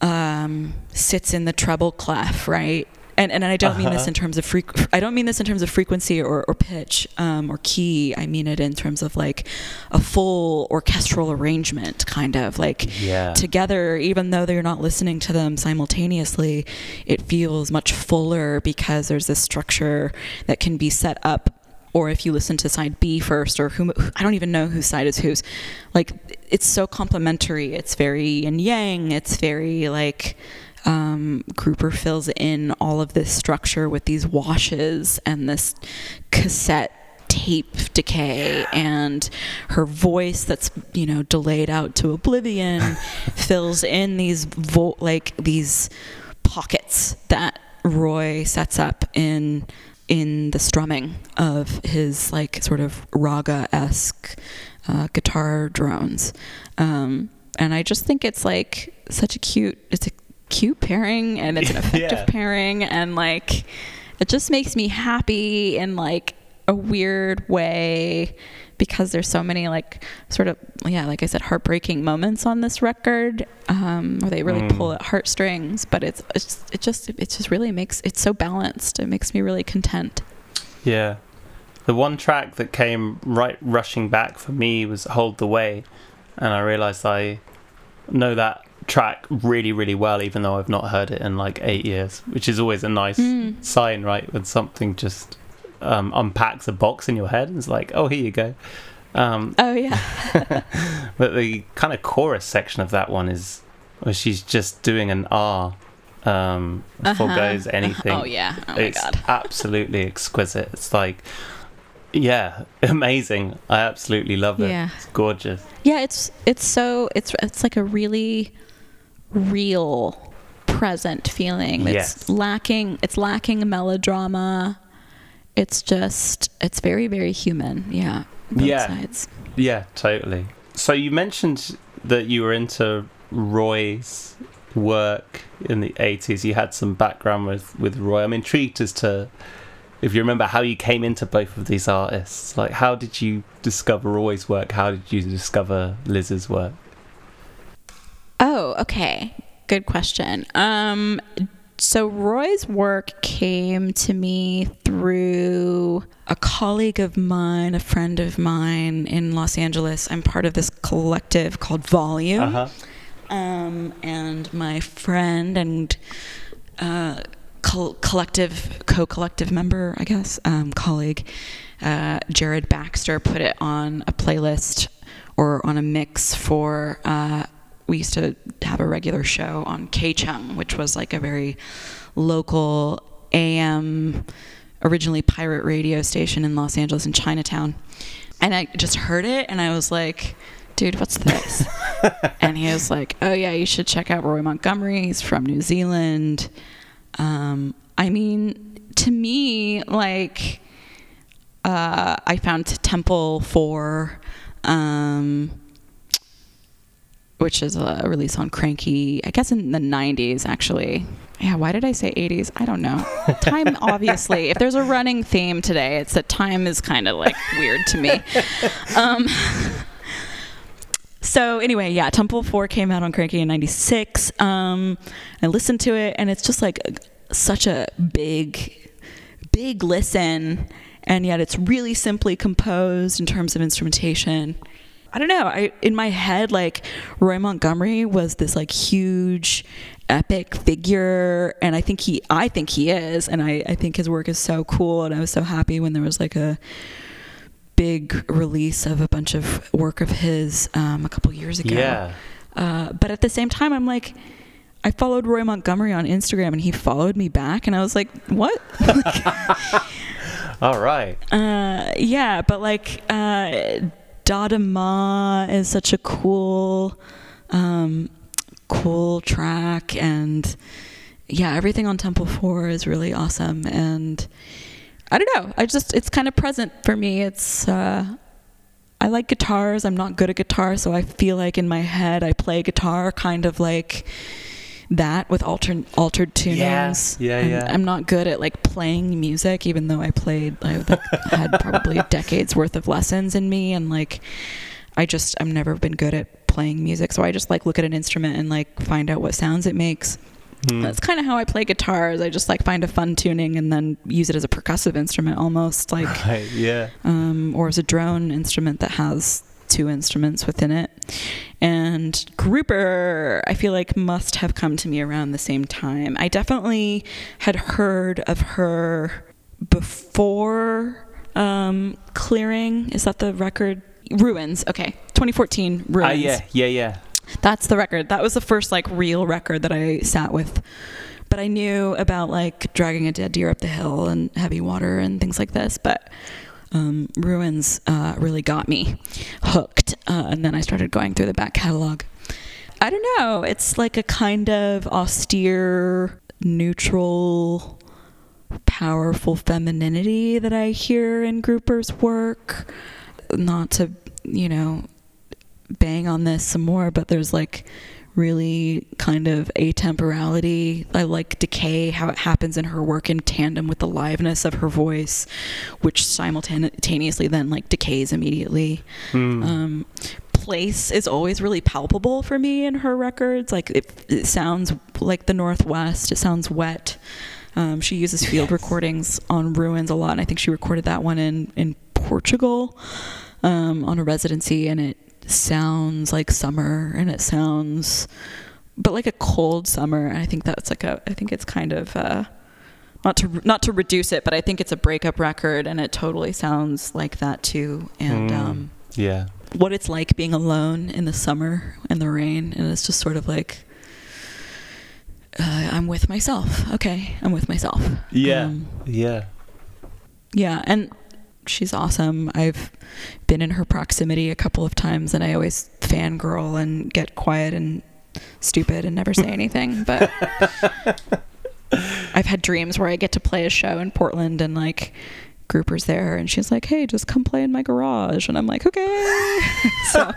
um, sits in the treble clef, right? And, and I don't uh-huh. mean this uh-huh. in terms of freq- I don't mean this in terms of frequency or, or pitch um, or key. I mean it in terms of like a full orchestral arrangement, kind of like yeah. together. Even though they're not listening to them simultaneously, it feels much fuller because there's this structure that can be set up or if you listen to side B first, or who I don't even know whose side is whose. Like it's so complementary. It's very yin yang. It's very like um, Grouper fills in all of this structure with these washes and this cassette tape decay and her voice that's you know delayed out to oblivion fills in these vo- like these pockets that Roy sets up in in the strumming of his like sort of raga esque uh, guitar drones. Um, and I just think it's like such a cute, it's a cute pairing and it's an effective yeah. pairing and like it just makes me happy in like a weird way because there's so many like sort of yeah like i said heartbreaking moments on this record um, where they really mm. pull at heartstrings but it's, it's it just it just really makes it's so balanced it makes me really content yeah the one track that came right rushing back for me was hold the way and i realized i know that track really really well even though i've not heard it in like eight years which is always a nice mm. sign right when something just um, unpacks a box in your head and it's like, oh, here you go. Um, oh yeah. but the kind of chorus section of that one is where she's just doing an R. Um, uh-huh. forgoes anything. Oh yeah. Oh my it's god. absolutely exquisite. It's like, yeah, amazing. I absolutely love it. Yeah. It's gorgeous. Yeah, it's it's so it's it's like a really real present feeling. It's yes. lacking it's lacking melodrama it's just it's very very human yeah yeah sides. yeah totally so you mentioned that you were into roy's work in the 80s you had some background with with roy i'm intrigued as to if you remember how you came into both of these artists like how did you discover roy's work how did you discover liz's work oh okay good question um so Roy's work came to me through a colleague of mine, a friend of mine in Los Angeles. I'm part of this collective called Volume. Uh-huh. Um, and my friend and uh, co- collective, co-collective member, I guess, um, colleague, uh, Jared Baxter, put it on a playlist or on a mix for uh, we used to have a regular show on KCHUNG, which was like a very local AM, originally pirate radio station in Los Angeles in Chinatown. And I just heard it and I was like, dude, what's this? and he was like, oh, yeah, you should check out Roy Montgomery. He's from New Zealand. Um, I mean, to me, like, uh, I found Temple 4. Um, which is a release on Kranky, I guess in the 90s, actually. Yeah, why did I say 80s? I don't know. Time, obviously, if there's a running theme today, it's that time is kind of like weird to me. Um, so anyway, yeah, Temple 4 came out on Kranky in 96. Um, I listened to it, and it's just like such a big, big listen, and yet it's really simply composed in terms of instrumentation I don't know. I in my head like Roy Montgomery was this like huge epic figure and I think he I think he is and I, I think his work is so cool and I was so happy when there was like a big release of a bunch of work of his um, a couple years ago. Yeah. Uh, but at the same time I'm like I followed Roy Montgomery on Instagram and he followed me back and I was like, "What?" All right. Uh, yeah, but like uh, Dada Ma is such a cool, um, cool track, and yeah, everything on Temple Four is really awesome. And I don't know, I just it's kind of present for me. It's uh, I like guitars. I'm not good at guitar, so I feel like in my head I play guitar kind of like that with altered altered tunings. Yeah, yeah, I'm, yeah. I'm not good at like playing music, even though I played. I like, had probably decades worth of lessons in me, and like I just I've never been good at playing music, so I just like look at an instrument and like find out what sounds it makes. Hmm. That's kind of how I play guitars. I just like find a fun tuning and then use it as a percussive instrument, almost like Right, yeah. um, or as a drone instrument that has two instruments within it. And grouper, I feel like must have come to me around the same time. I definitely had heard of her before um, clearing. Is that the record? Ruins. Okay, 2014 Ruins. Ah, yeah, yeah, yeah. That's the record. That was the first like real record that I sat with. But I knew about like dragging a dead deer up the hill and heavy water and things like this. But um, Ruins uh, really got me hooked. Uh, and then I started going through the back catalog. I don't know. It's like a kind of austere, neutral, powerful femininity that I hear in Grouper's work. Not to, you know, bang on this some more, but there's like really kind of atemporality. I like decay, how it happens in her work in tandem with the liveness of her voice, which simultaneously then like decays immediately. Hmm. Um, place is always really palpable for me in her records. Like it, it sounds like the Northwest. It sounds wet. Um, she uses field Yes. recordings on ruins a lot, and I think she recorded that one in in Portugal um, on a residency, and it sounds like summer, and it sounds, but like a cold summer. And I think that's like a. I think it's kind of. Uh, not to not to reduce it, but I think it's a breakup record, and it totally sounds like that too. And Mm. um, Yeah. what it's like being alone in the summer and the rain and it's just sort of like uh, i'm with myself okay i'm with myself Yeah. Um, yeah. yeah and she's awesome. I've been in her proximity a couple of times and i always fangirl and get quiet and stupid and never say anything but i've had dreams where i get to play a show in portland and like grouper's there and she's like hey just come play in my garage and i'm like okay. So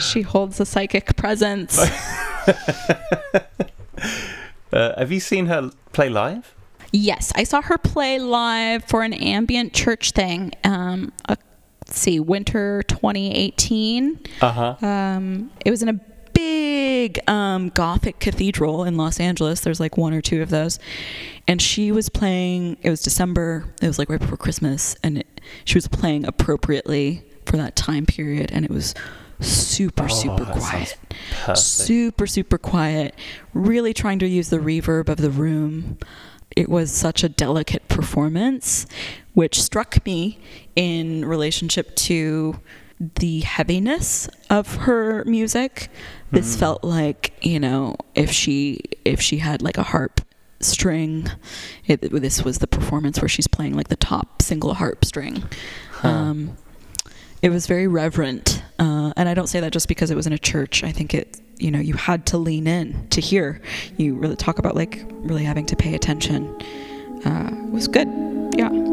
she holds a psychic presence. Uh, have you seen her play live? Yes, I saw her play live for an ambient church thing. Um, uh, let's see, winter 2018. Uh huh. Um, it was in a big um, Gothic cathedral in Los Angeles. There's like one or two of those. And she was playing, it was December, it was like right before Christmas, and it, she was playing appropriately for that time period. And it was super, Oh, super quiet. Super, super quiet. Really trying to use the reverb of the room. It was such a delicate performance, which struck me in relationship to the heaviness of her music. This Mhm. felt like, you know, if she if she had like a harp string, it, this was the performance where she's playing like the top single harp string. Huh. Um, it was very reverent, uh, and I don't say that just because it was in a church. I think it, you know, you had to lean in to hear. You really talk about like really having to pay attention. Uh, was good, yeah.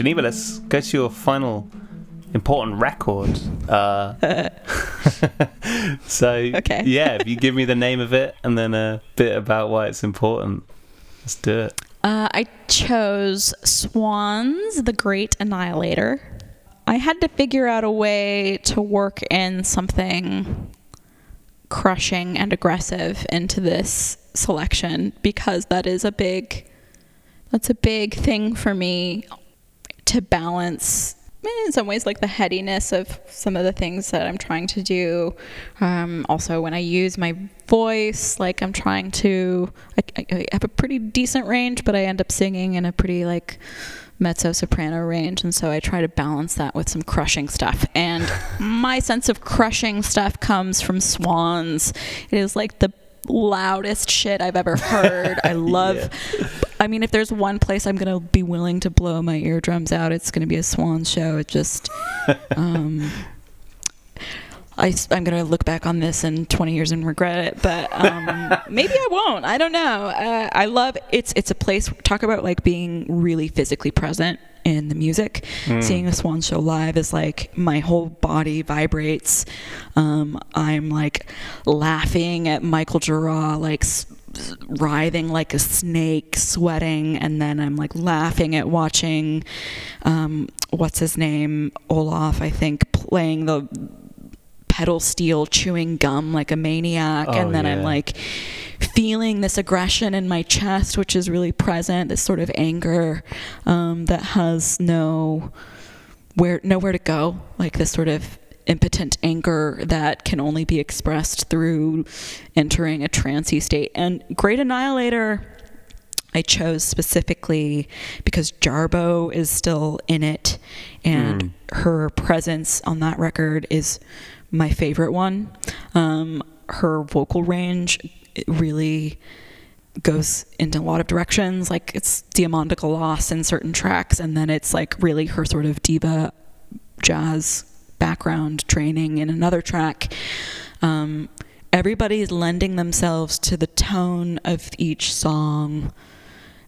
Geneva, let's go to your final important record. Uh, so, Okay. yeah, if you give me the name of it and then a bit about why it's important, let's do it. Uh, I chose Swans, The Great Annihilator. I had to figure out a way to work in something crushing and aggressive into this selection because that is a big that's a big thing for me to balance eh, in some ways like the headiness of some of the things that I'm trying to do. Um, also, when I use my voice, like I'm trying to, I, I, I have a pretty decent range, but I end up singing in a pretty like mezzo soprano range, and so I try to balance that with some crushing stuff. And my sense of crushing stuff comes from Swans. It is like the loudest shit I've ever heard. I love. Yeah. I mean, if there's one place I'm gonna be willing to blow my eardrums out, it's gonna be a Swan show. It just. Um, I, am going to look back on this in 20 years and regret it, but um, maybe I won't. I don't know. Uh, I love it's it's a place. Talk about like being really physically present in the music. Mm. Seeing a Swan show live is like my whole body vibrates. Um, I'm like laughing at Michael Gira, like writhing like a snake, sweating, and then I'm like laughing at watching um, what's his name Olaf, I think, playing the pedal steel chewing gum like a maniac oh, and then yeah. i'm like feeling this aggression in my chest which is really present this sort of anger um, that has no where nowhere to go like this sort of impotent anger that can only be expressed through entering a trancy state and great annihilator I chose specifically because Jarboe is still in it, and mm. her presence on that record is my favorite one. Um, her vocal range really goes into a lot of directions. Like it's Diamanda Galas in certain tracks, and then it's like really her sort of diva jazz background training in another track. Um, everybody's lending themselves to the tone of each song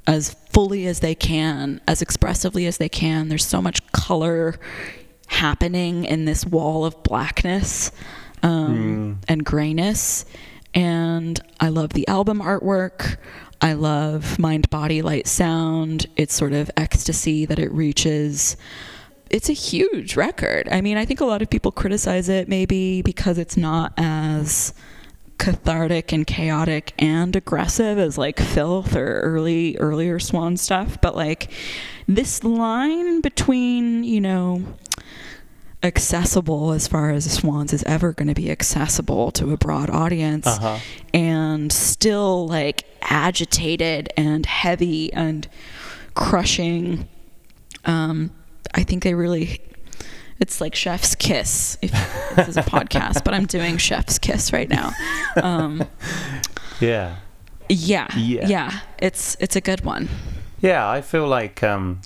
as fully as they can, as expressively as they can. There's so much color happening in this wall of blackness um, mm. and grayness. And I love the album artwork. I love mind, body, light, sound. It's sort of ecstasy that it reaches. It's a huge record. I mean, I think a lot of people criticize it maybe because it's not as cathartic and chaotic and aggressive as like filth or early earlier swan stuff but like this line between you know accessible as far as Swans is ever going to be accessible to a broad audience uh-huh. and still like agitated and heavy and crushing. Um, I think they really, it's like Chef's Kiss. If this is a podcast, but I'm doing Chef's Kiss right now. Um, yeah. Yeah. Yeah. Yeah. It's, it's a good one. Yeah. I feel like, um,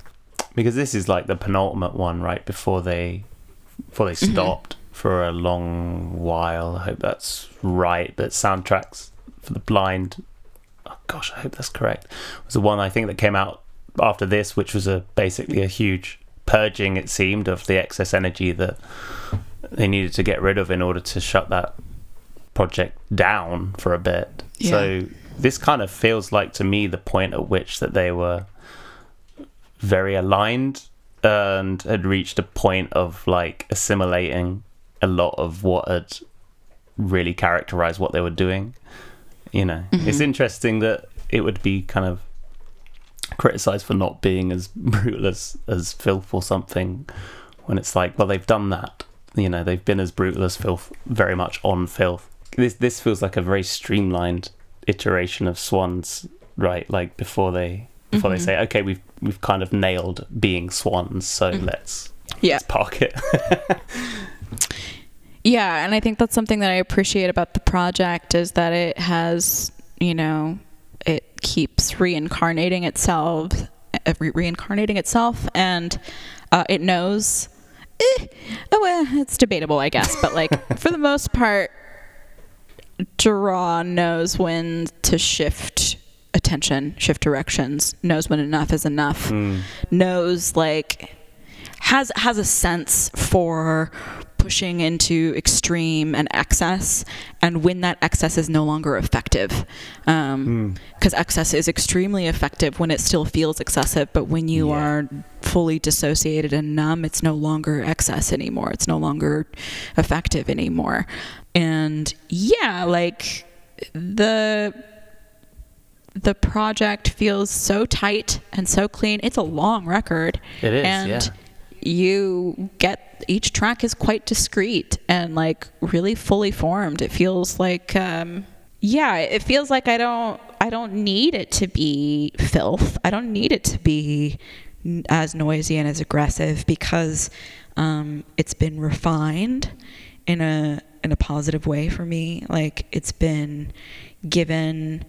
because this is like the penultimate one, right? Before they before they mm-hmm. stopped mm-hmm. for a long while. I hope that's right. But soundtracks for the blind. Oh gosh, I hope that's correct. Was the one I think that came out after this, which was a basically a huge purging. It seemed of the excess energy that they needed to get rid of in order to shut that project down for a bit. Yeah. So this kind of feels like to me the point at which that they were very aligned and had reached a point of like assimilating a lot of what had really characterized what they were doing. You know, mm-hmm. it's interesting that it would be kind of criticized for not being as brutal as, as filth or something when it's like, well, they've done that. You know, they've been as brutal as filth, very much on filth. This this feels like a very streamlined iteration of Swans, right? Like before they before mm-hmm. they say, okay, we've we've kind of nailed being swans, so mm-hmm. let's yeah. let's park it. yeah, and I think that's something that I appreciate about the project is that it has, you know, it keeps reincarnating itself, uh, re- reincarnating itself, and uh, it knows. Eh, oh, well, it's debatable, I guess, but like for the most part, Draw knows when to shift attention, shift directions, knows when enough is enough, mm. knows like has has a sense for pushing into extreme and excess and when that excess is no longer effective because um, mm. excess is extremely effective when it still feels excessive but when you yeah. are fully dissociated and numb it's no longer excess anymore it's no longer effective anymore and yeah like the the project feels so tight and so clean. It's a long record. It is, and yeah. you get each track is quite discreet and like really fully formed. It feels like um, yeah, it feels like I don't I don't need it to be filth. I don't need it to be as noisy and as aggressive because um, it's been refined in a in a positive way for me. Like it's been given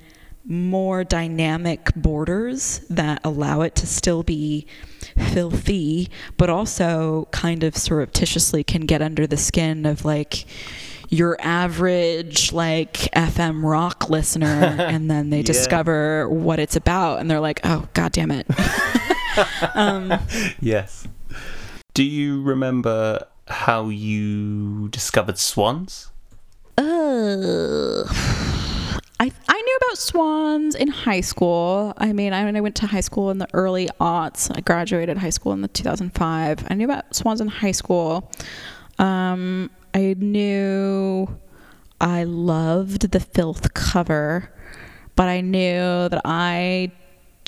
more dynamic borders that allow it to still be filthy, but also kind of surreptitiously can get under the skin of like your average like FM rock listener, and then they Yeah. discover what it's about, and they're like, "Oh, god damn it!" um, Yes. Do you remember how you discovered swans? Uh, I I knew about swans in high school. I mean, I, I went to high school in the early aughts. I graduated high school in the 2005. I knew about swans in high school. Um, I knew I loved the filth cover, but I knew that I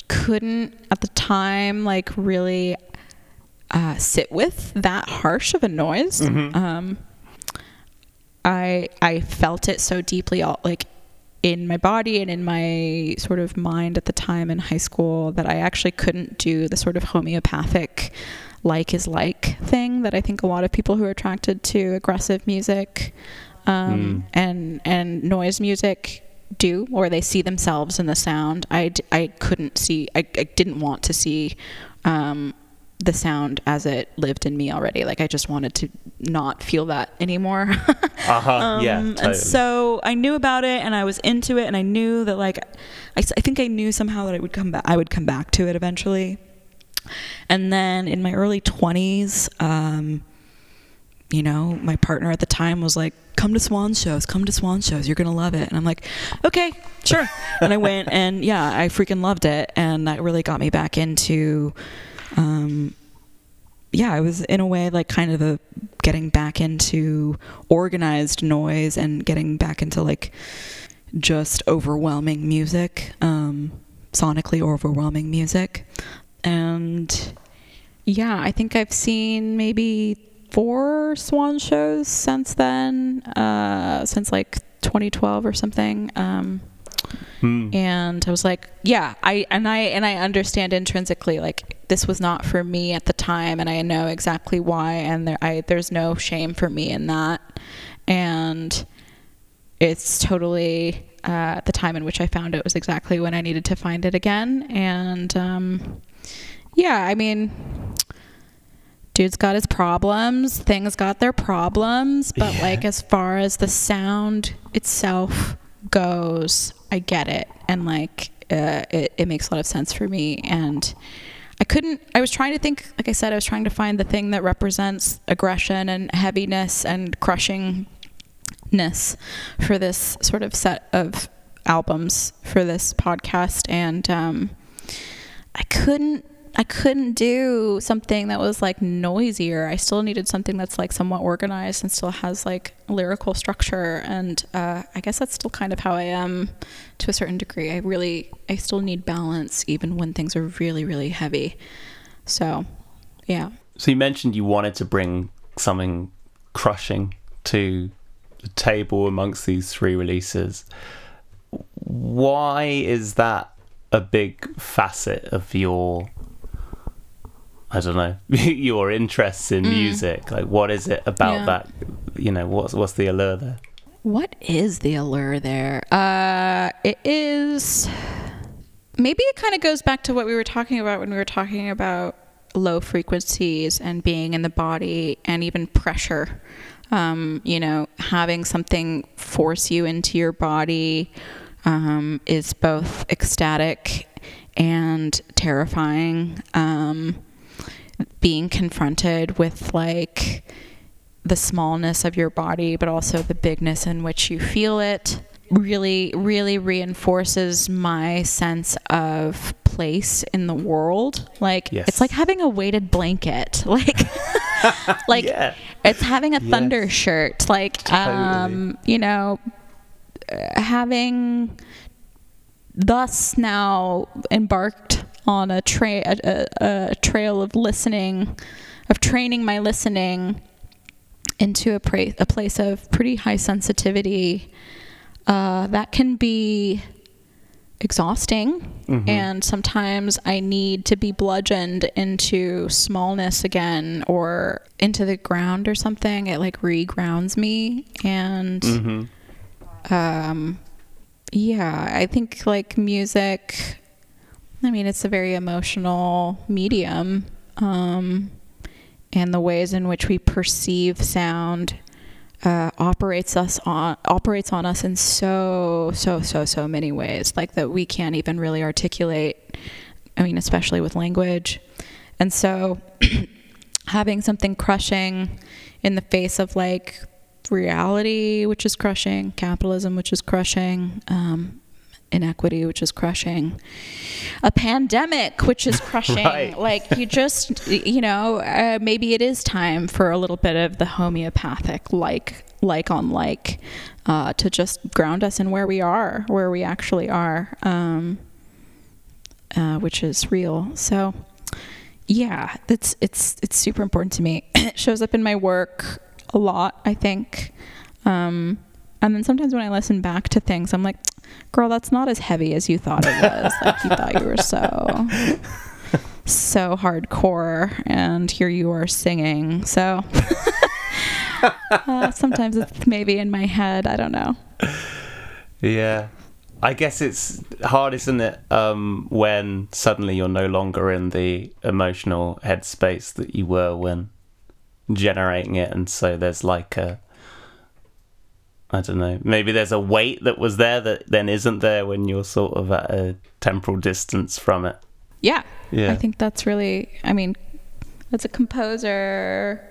couldn't at the time like really uh, sit with that harsh of a noise. Um, I I felt it so deeply, all, like in my body and in my sort of mind at the time in high school that I actually couldn't do the sort of homeopathic like is like thing that I think a lot of people who are attracted to aggressive music um, and and noise music do or they see themselves in the sound. I, d- I couldn't see I, I didn't want to see um, the sound as it lived in me already. Like I just wanted to not feel that anymore. Uh huh. yeah. Um, Totally. And so I knew about it and I was into it and I knew that like I, I think I knew somehow that I would come back I would come back to it eventually. And then in my early 20s um you know, my partner at the time was like, "Come to Swan shows, come to Swan shows. You're gonna love it." And I'm like, "Okay, sure." and I went, and yeah, I freaking loved it, and that really got me back into, um, yeah, I was in a way like kind of a getting back into organized noise and getting back into like just overwhelming music, um, sonically overwhelming music, and yeah, I think I've seen maybe four Swan shows since then, uh, since like 2012 or something. Um, Hmm. and I was like, yeah, I and I and I understand intrinsically like this was not for me at the time, and I know exactly why, and there I there's no shame for me in that, and it's totally uh, the time in which I found it was exactly when I needed to find it again, and um, yeah, I mean. Dude's got his problems, things got their problems, but Yeah. like as far as the sound itself goes, I get it. And like uh, it, it makes a lot of sense for me. And I couldn't, I was trying to think, like I said, I was trying to find the thing that represents aggression and heaviness and crushingness for this sort of set of albums for this podcast. And um, I couldn't I couldn't do something that was like noisier. I still needed something that's like somewhat organized and still has like lyrical structure. And uh, I guess that's still kind of how I am to a certain degree. I really, I still need balance even when things are really, really heavy. So, yeah. So you mentioned you wanted to bring something crushing to the table amongst these three releases. Why is that a big facet of your I don't know, your interests in music? Like what is it about Yeah. that you know, what's what's the allure there? What is the allure there? Uh, it is. Maybe it kind of goes back to what we were talking about when we were talking about low frequencies and being in the body and even pressure. Um, you know, having something force you into your body um, is both ecstatic and terrifying. Um, being confronted with like the smallness of your body, but also the bigness in which you feel it, really, really reinforces my sense of place in the world. Like Yes. it's like having a weighted blanket. Like like Yeah. it's having a Yes. thunder shirt. Like um, you know, having thus now embarked on a, tra- a, a, a trail of listening, of training my listening into a, pra- a place of pretty high sensitivity. Uh, that can be exhausting mm-hmm. and sometimes I need to be bludgeoned into smallness again or into the ground or something. It like regrounds me and mm-hmm. um yeah, I think like music I mean it's a very emotional medium. Um and the ways in which we perceive sound uh, operates us on operates on us in so so so so many ways like that we can't even really articulate i mean especially with language and so having something crushing in the face of like reality which is crushing capitalism which is crushing um, inequity, which is crushing, a pandemic, which is crushing. right. Like you just, you know, uh, maybe it is time for a little bit of the homeopathic, like, like on like, uh, to just ground us in where we are, where we actually are, um, uh, which is real. So, yeah, it's it's it's super important to me. it shows up in my work a lot, I think. Um, and then sometimes when I listen back to things, I'm like, girl, that's not as heavy as you thought it was. like you thought you were so so hardcore and here you are singing. So uh, sometimes it's maybe in my head, I don't know. Yeah. I guess it's hard, isn't it, um, when suddenly you're no longer in the emotional headspace that you were when generating it, and so there's like a I don't know. Maybe there's a weight that was there that then isn't there when you're sort of at a temporal distance from it. Yeah. Yeah. I think that's really I mean, as a composer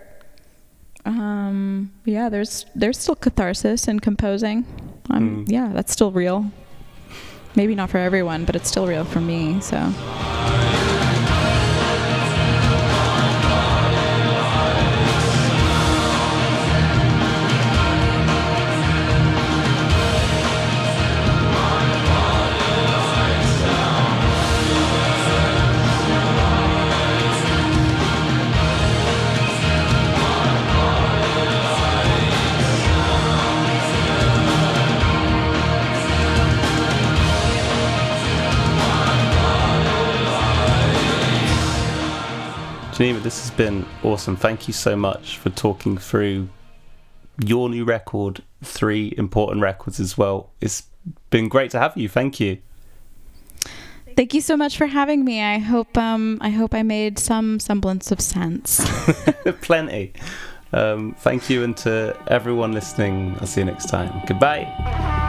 um yeah, there's there's still catharsis in composing. Um mm. yeah, that's still real. Maybe not for everyone, but it's still real for me, so this has been awesome. Thank you so much for talking through your new record, three important records as well. It's been great to have you. Thank you. Thank you so much for having me. I hope um, I hope I made some semblance of sense. Plenty. Um, thank you, and to everyone listening, I'll see you next time. Goodbye.